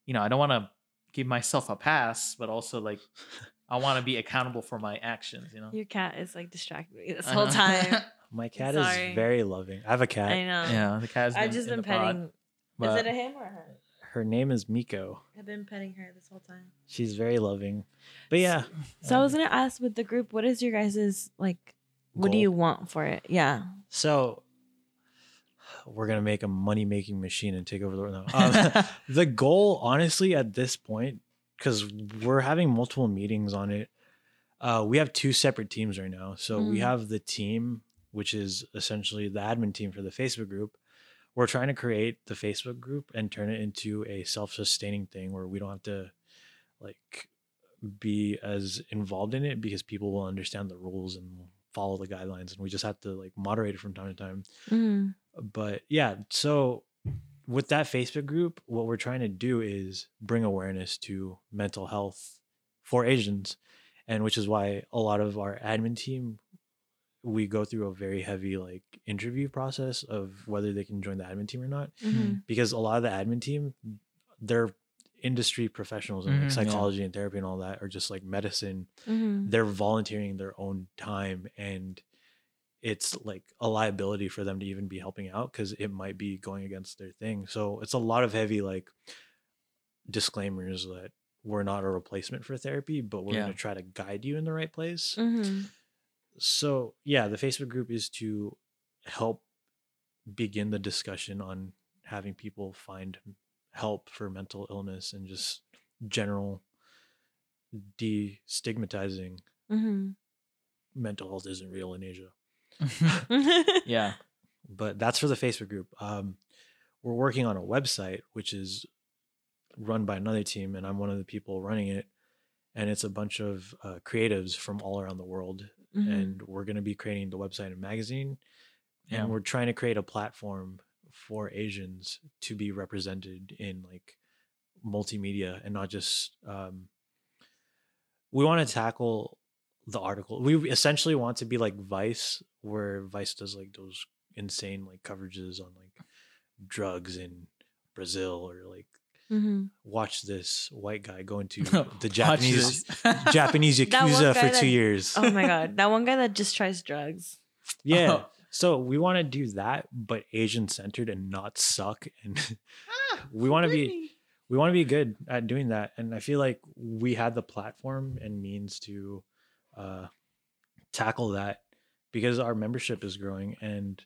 you know, I don't want to give myself a pass, but also like I want to be accountable for my actions. You know, Your cat is like distracting me this whole time. My cat Sorry. is very loving. I have a cat. I know. yeah, the cat's I've been just been the pod, petting. but- is it a him or her? Her name is Miko. I've been petting her this whole time. She's very loving. But yeah. So I was gonna ask with the group, what is your guys's like? What do you want for it? Yeah. So we're gonna make a money making machine and take over the world. No. Um, the goal, honestly, at this point, because we're having multiple meetings on it, uh, we have two separate teams right now. So we Mm. have the team, which is essentially the admin team for the Facebook group. We're trying to create the Facebook group and turn it into a self-sustaining thing where we don't have to like be as involved in it because people will understand the rules and follow the guidelines and we just have to like moderate it from time to time Mm-hmm. But yeah so with that facebook group what we're trying to do is bring awareness to mental health for asians and which is why a lot of our admin team we go through a very heavy like interview process of whether they can join the admin team or not Mm-hmm. because a lot of the admin team they're industry professionals in like Mhm, yeah. psychology and therapy and all that or just like medicine Mm-hmm. they're volunteering their own time and it's like a liability for them to even be helping out because it might be going against their thing. So it's a lot of heavy like disclaimers that we're not a replacement for therapy, but we're Yeah. going to try to guide you in the right place. Mm-hmm. So yeah, the Facebook group is to help begin the discussion on having people find help for mental illness and just general destigmatizing Mm-hmm. mental health isn't real in Asia. yeah. But that's for the Facebook group. Um, we're working on a website which is run by another team, and I'm one of the people running it. And it's a bunch of uh, creatives from all around the world, Mm-hmm. and we're going to be creating the website and magazine. Yeah. and we're trying to create a platform for Asians to be represented in like multimedia and not just um we want to tackle the article we essentially want to be like Vice where Vice does like those insane like coverages on like drugs in Brazil or like Mm-hmm. watch this white guy going to the Japanese. Japanese That yakuza for that- 2 years Oh my god, that one guy that just tries drugs. yeah Oh. So we want to do that, but Asian centered and not suck. And we want to be we want to be good at doing that. And I feel like we had the platform and means to uh, tackle that because our membership is growing. And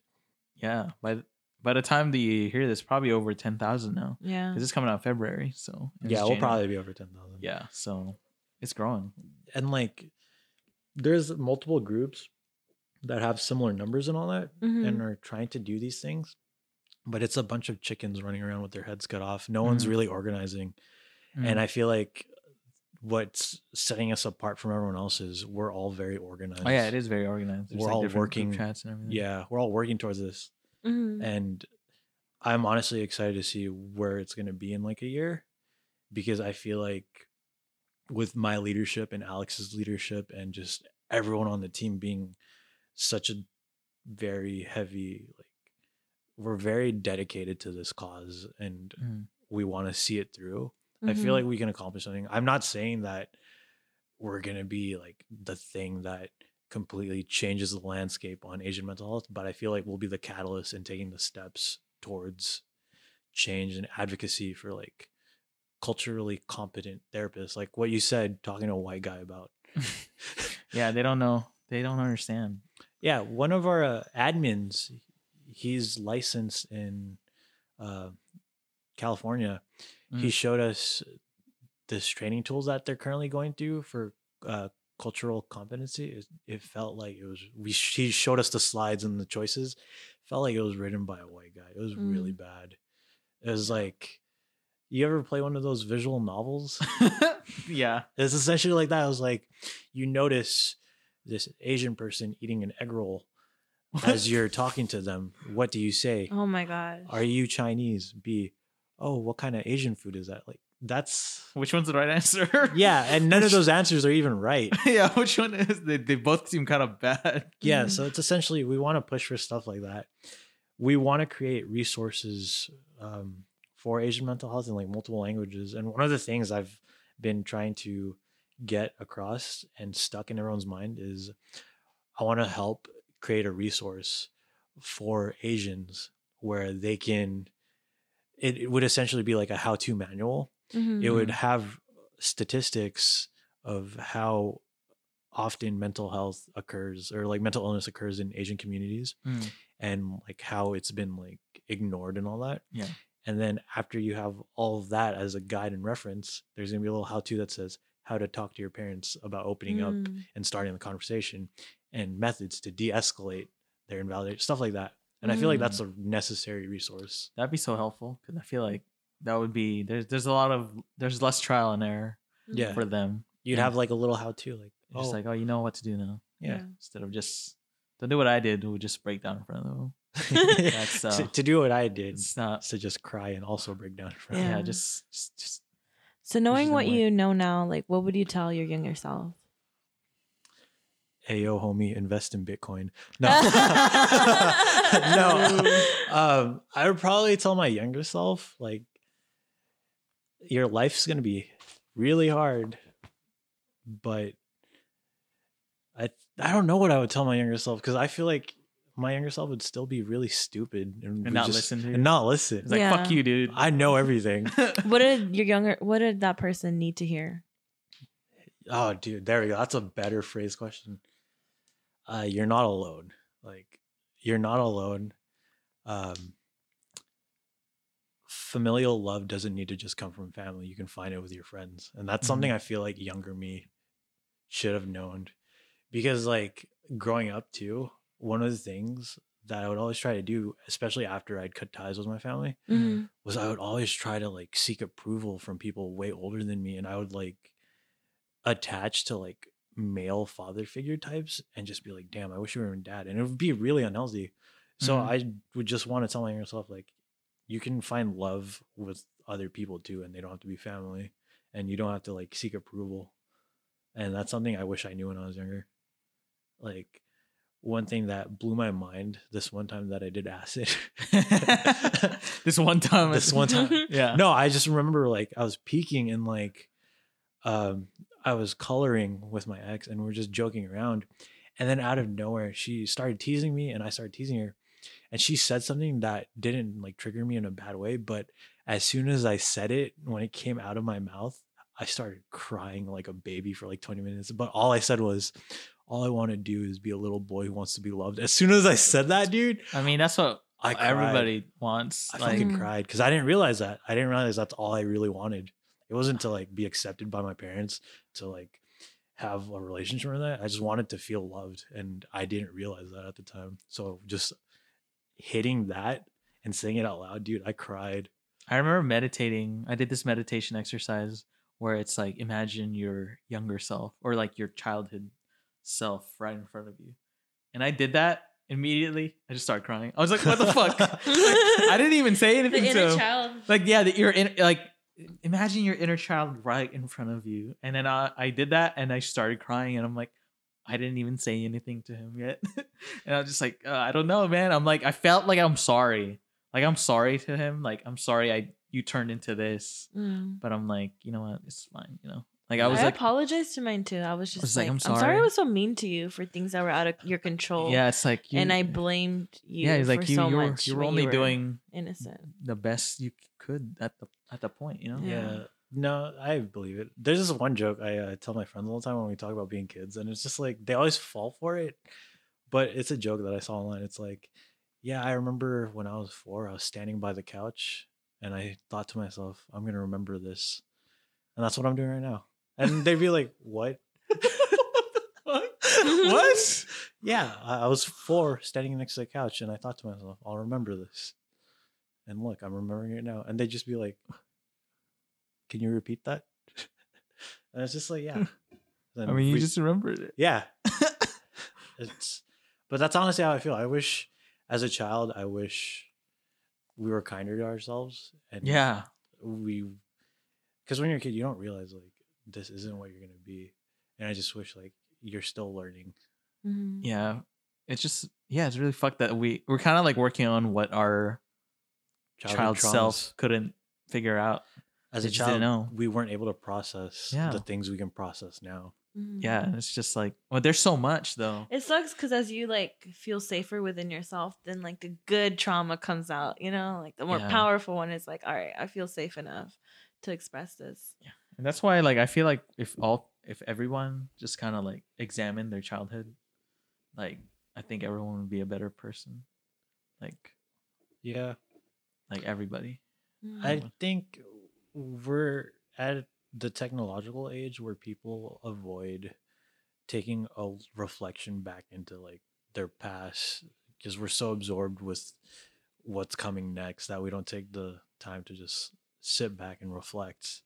yeah. By by the time that you hear this, probably over ten thousand now. Yeah. Because it's coming out February, so yeah, we'll January. probably be over ten thousand. Yeah, so it's growing. and like there's multiple groups that have similar numbers and all that, Mhm. and are trying to do these things. But it's a bunch of chickens running around with their heads cut off. No one's Mhm. really organizing. and I feel like what's setting us apart from everyone else is we're all very organized. oh yeah, it is very organized. We're all working- chats and everything. Yeah, we're all working towards this, Mhm. and I'm honestly excited to see where it's going to be in like a year, because I feel like with my leadership and Alex's leadership and just everyone on the team being such a very heavy like we're very dedicated to this cause and Mhm. we want to see it through I feel like we can accomplish something. I'm not saying that we're gonna be like the thing that completely changes the landscape on Asian mental health, but I feel like we'll be the catalyst in taking the steps towards change and advocacy for like culturally competent therapists. Like what you said, talking to a white guy about. yeah, they don't know. They don't understand. Yeah, one of our uh, admins, he's licensed in uh, California. He Mm. showed us this training tools that they're currently going through for uh, cultural competency. It, it felt like it was. We he showed us the slides and the choices. Felt like it was written by a white guy. It was really bad. It was like, you ever play one of those visual novels? yeah. It's essentially like that. I was like, you notice this Asian person eating an egg roll as you're talking to them. What do you say? Oh my gosh. Are you Chinese? B. Oh, what kind of Asian food is that? Like that's Which one's the right answer? yeah, and none of those answers are even right. yeah, which one is? They, they both seem kind of bad. Yeah, so it's essentially we want to push for stuff like that. We want to create resources um, for Asian mental health in like multiple languages. And one of the things I've been trying to get across and stuck in everyone's mind is I want to help create a resource for Asians where they can. It, it would essentially be like a how-to manual Mhm. it would have statistics of how often mental health occurs or like mental illness occurs in Asian communities Mm. and like how it's been like ignored and all that. Yeah. And then after you have all of that as a guide and reference, there's gonna be a little how to that says how to talk to your parents about opening up Mm. and starting the conversation and methods to de-escalate their invalidation, stuff like that. And I feel like that's a necessary resource. That'd be so helpful because I feel like that would be there's there's a lot of there's less trial and error Yeah. for them. You'd Yeah. have like a little how to like It's Just oh, like oh, you know what to do now yeah. instead of just don't do what I did. We'll just break down in front of them. That's, to, uh, to do what I did. It's not. to just cry and also break down in front Yeah, Yeah. just just just So knowing what way. you know now, like what would you tell your younger self? Hey yo homie invest in bitcoin no no um i would probably tell my younger self like your life's gonna be really hard but i i don't know what i would tell my younger self because i feel like my younger self would still be really stupid and, And not just- listen to you? and not listen. It's like Yeah. fuck you, dude. I know everything. What did your younger? What did that person need to hear? oh, dude, there we go. That's a better phrase question. Uh, you're not alone. Like you're not alone. Um, familial love doesn't need to just come from family. You can find it with your friends, and that's something I feel like younger me should have known, because like growing up too, one of the things that I would always try to do, especially after I'd cut ties with my family, Mm-hmm. was I would always try to like seek approval from people way older than me, and I would like attach to like male father figure types and just be like, "Damn, I wish you were my dad," and it would be really unhealthy. So Mhm. I would just want to tell myself, like, you can find love with other people too, and they don't have to be family, and you don't have to like seek approval. And that's something I wish I knew when I was younger. Like one thing that blew my mind this one time that I did acid. this one time. this one time Yeah. no i just remember like i was peaking and like um i was coloring with my ex and we are just joking around and then out of nowhere she started teasing me and i started teasing her and she said something that didn't like trigger me in a bad way but as soon as i said it when it came out of my mouth i started crying like a baby for like 20 minutes but all i said was all i want to do is be a little boy who wants to be loved as soon as i said that dude I mean, that's what i cried. everybody wants. I like, fucking cried because I didn't realize that. I didn't realize that's all I really wanted. It wasn't to like be accepted by my parents to like have a relationship with that. I just wanted to feel loved, and I didn't realize that at the time. So just hitting that and saying it out loud, dude, I cried. I remember meditating. I did this meditation exercise where it's like imagine your younger self or like your childhood self right in front of you. And I did that immediately. I just started crying. I was like, what the fuck? Like, I didn't even say The anything to inner him. child. Like, yeah, that you're in like imagine your inner child right in front of you. And then I, I did that and I started crying and I'm like, I didn't even say anything to him yet. and I was just like, uh, I don't know, man. I'm like, I felt like I'm sorry. Like I'm sorry to him. Like I'm sorry I you turned into this. Mm. But I'm like, you know what? It's fine. You know, like I I, was like, apologized to mine too. I was just was like, like, I'm, sorry. I'm sorry. sorry. I was so mean to you for things that were out of your control. yeah, it's like you, and I blamed you. yeah, it's for like you, so you were much. you were only you doing innocent. the best you could at the at the point. You know. Yeah. Yeah. No, I believe it. There's this one joke I uh, tell my friends all the time when we talk about being kids, and it's just like they always fall for it. But it's a joke that I saw online. It's like, yeah, I remember when I was four, I was standing by the couch, and I thought to myself, I'm gonna remember this, and that's what I'm doing right now. And they'd be like, "What?" what? Yeah, I, was four, standing next to the couch, and I thought to myself, "I'll remember this." And look, I'm remembering it now. And they'd just be like, "Can you repeat that?" and it's just like, yeah. I mean, you we- just remembered it. yeah. it's, but that's honestly how I feel. I wish, as a child, I wish we were kinder to ourselves. And Yeah. we, because when you're a kid, you don't realize like this isn't what you're gonna be, and I just wish like you're still learning. Mhm. Yeah. It's just yeah, it's really fucked that we we're kind of like working on what our child traumas. self couldn't figure out. as a just didn't child, know. we weren't able to process Yeah. the things we can process now. Mhm. Yeah, it's just like well, there's so much though. It sucks because as you like feel safer within yourself, then like the good trauma comes out. You know, like the more Yeah. powerful one is like, all right, I feel safe enough to express this. And that's why like I feel like if all if everyone just kind of like examined their childhood, like I think everyone would be a better person. Like Yeah, like everybody. Mm. I think we're at the technological age where people avoid taking a reflection back into like their past because we're so absorbed with what's coming next that we don't take the time to just sit back and reflect.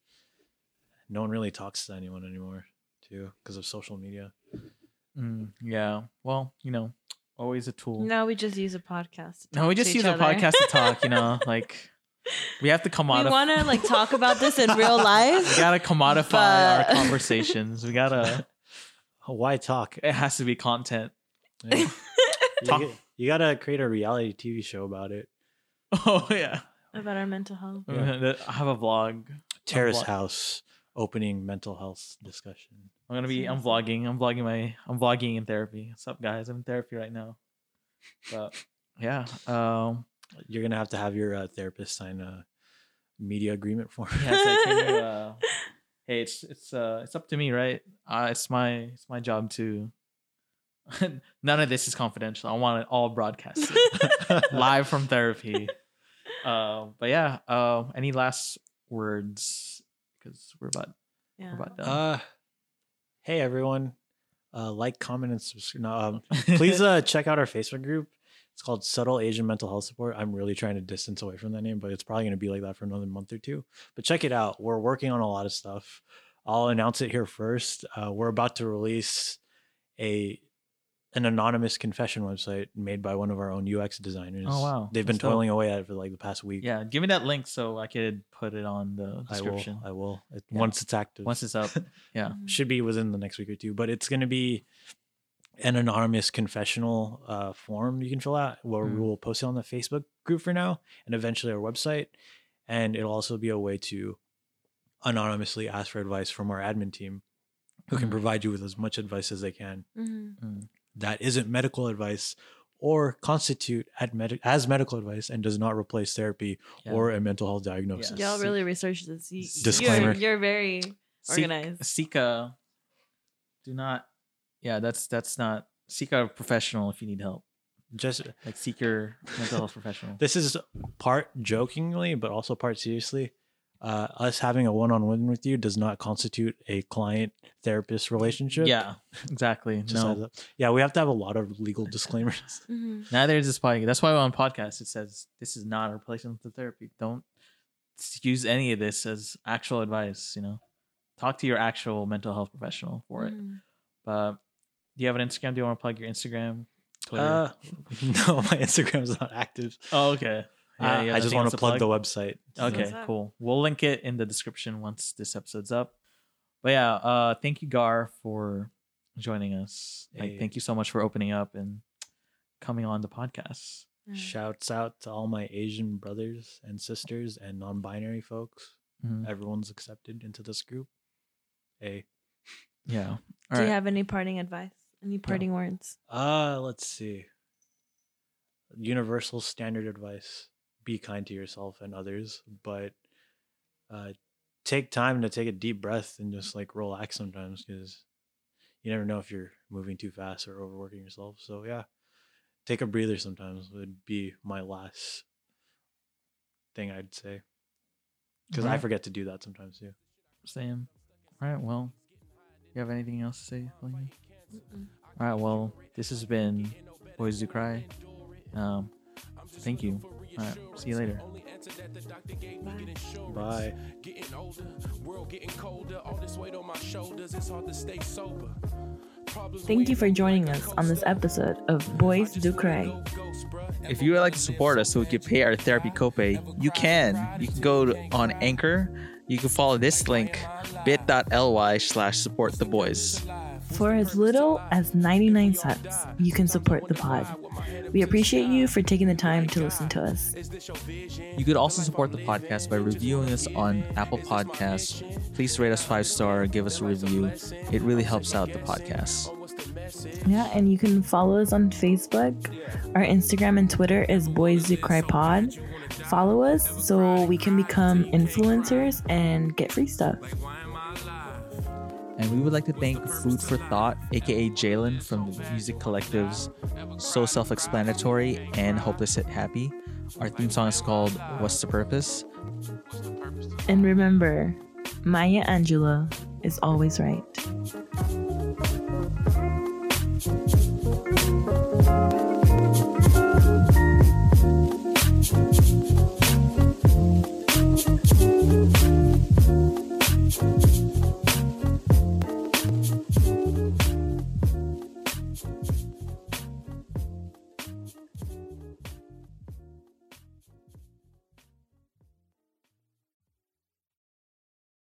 No one really talks to anyone anymore, too, because of social media. Mm, yeah. Well, you know, always a tool. now we just use a podcast. to No, we just use a other. podcast to talk. You know, like we have to commodify. we commodify. want to like talk about this in real life. we gotta commodify But- our conversations. We gotta. Why talk? It has to be content. Yeah. you, Talk- g- you gotta create a reality TV show about it. Oh yeah. about our mental health. Yeah. I have a vlog. Terrace vlog- House opening mental health discussion. I'm gonna be. I'm vlogging. I'm vlogging my. I'm vlogging in therapy. What's up, guys? I'm in therapy right now. But yeah, um, You're gonna have to have your uh, therapist sign a media agreement form. yeah, it's like, you, uh, hey, it's it's uh it's up to me, right? Uh, it's my it's my job to. None of this is confidential. I want it all broadcasted live from therapy. Uh, but yeah, uh, any last words? Because we're about Yeah. we're about done. Uh, hey everyone, uh, like, comment, and subscribe. No, um, please uh, check out our Facebook group. It's called Subtle Asian Mental Health Support. I'm really trying to distance away from that name, but it's probably going to be like that for another month or two. But check it out. We're working on a lot of stuff. I'll announce it here first. Uh, we're about to release a an anonymous confession website made by one of our own UX designers. Oh, wow. They've been That's dope. toiling away at it for like the past week. yeah, give me that link so I could put it on the I will. description I will. It, Yeah. Once it's active. once it's up. Yeah. Should be within the next week or two, but it's going to be an anonymous confessional uh, form you can fill out where Mm. we will post it on the Facebook group for now and eventually our website. And it'll also be a way to anonymously ask for advice from our admin team who can Mm. provide you with as much advice as they can Mhm. Mm. That isn't medical advice or constitute at med- as medical advice and does not replace therapy Yeah. or a mental health diagnosis. Y'all See- really researched this. You, Disclaimer. You're, you're very Seek- organized. Seek a. Do not. Yeah, that's that's not. Seek a professional if you need help. Just Like seek your mental health professional. this is part jokingly, but also part seriously. Uh, us having a one-on-one with you does not constitute a client-therapist relationship. Yeah, exactly. No, a- yeah, we have to have a lot of legal disclaimers. Mhm. neither is this podcast. That's why on podcast it says this is not a replacement for therapy. Don't use any of this as actual advice. You know, talk to your actual mental health professional for it. Mhm. But do you have an Instagram? Do you want to plug your Instagram? Twitter? Uh, no, my Instagram is not active. oh, okay. Uh, you have I just want to plug, the website. Okay, What's up? cool. We'll link it in the description once this episode's up. But yeah, uh thank you Gar for joining us. Like thank you so much for opening up and coming on the podcast. Yeah. Shouts out to all my Asian brothers and sisters and non-binary folks. Mhm. Everyone's accepted into this group. Hey, Yeah. All Do you have any parting advice? Any parting words? Uh, let's see. Universal standard advice. Be kind to yourself and others, but uh take time to take a deep breath and just like relax sometimes because you never know if you're moving too fast or overworking yourself. So yeah. Take a breather sometimes would be my last thing I'd say. Because I forget to do that sometimes too. Sam. All right, well. You have anything else to say. All right, well, this has been Boys Do Cry. Um, thank you. All right, see you later. Bye. Getting older, world getting colder, all this weight on my shoulders, it's hard to stay sober. Thank you for joining us on this episode of Boys Do Cry. go ghost, bruh. If you would like to support us so we could pay our therapy copay, you can. You can go to, on Anchor. You can follow this link, bit.ly slash support the boys. For as little as 99 cents, you can support the pod. We appreciate you for taking the time to listen to us. You could also support the podcast by reviewing us on Apple Podcasts. Please rate us five star, give us a review. It really helps out the podcast. Yeah, and you can follow us on Facebook. Our Instagram and Twitter is Boys Do Cry Pod. Follow us so we can become influencers and get free stuff. And we would like to thank Food for Thought, aka Jalen from the music collectives So Self Explanatory and Hopeless Hit Happy. Our theme song is called What's the Purpose? And remember, Maya Angelou is always right.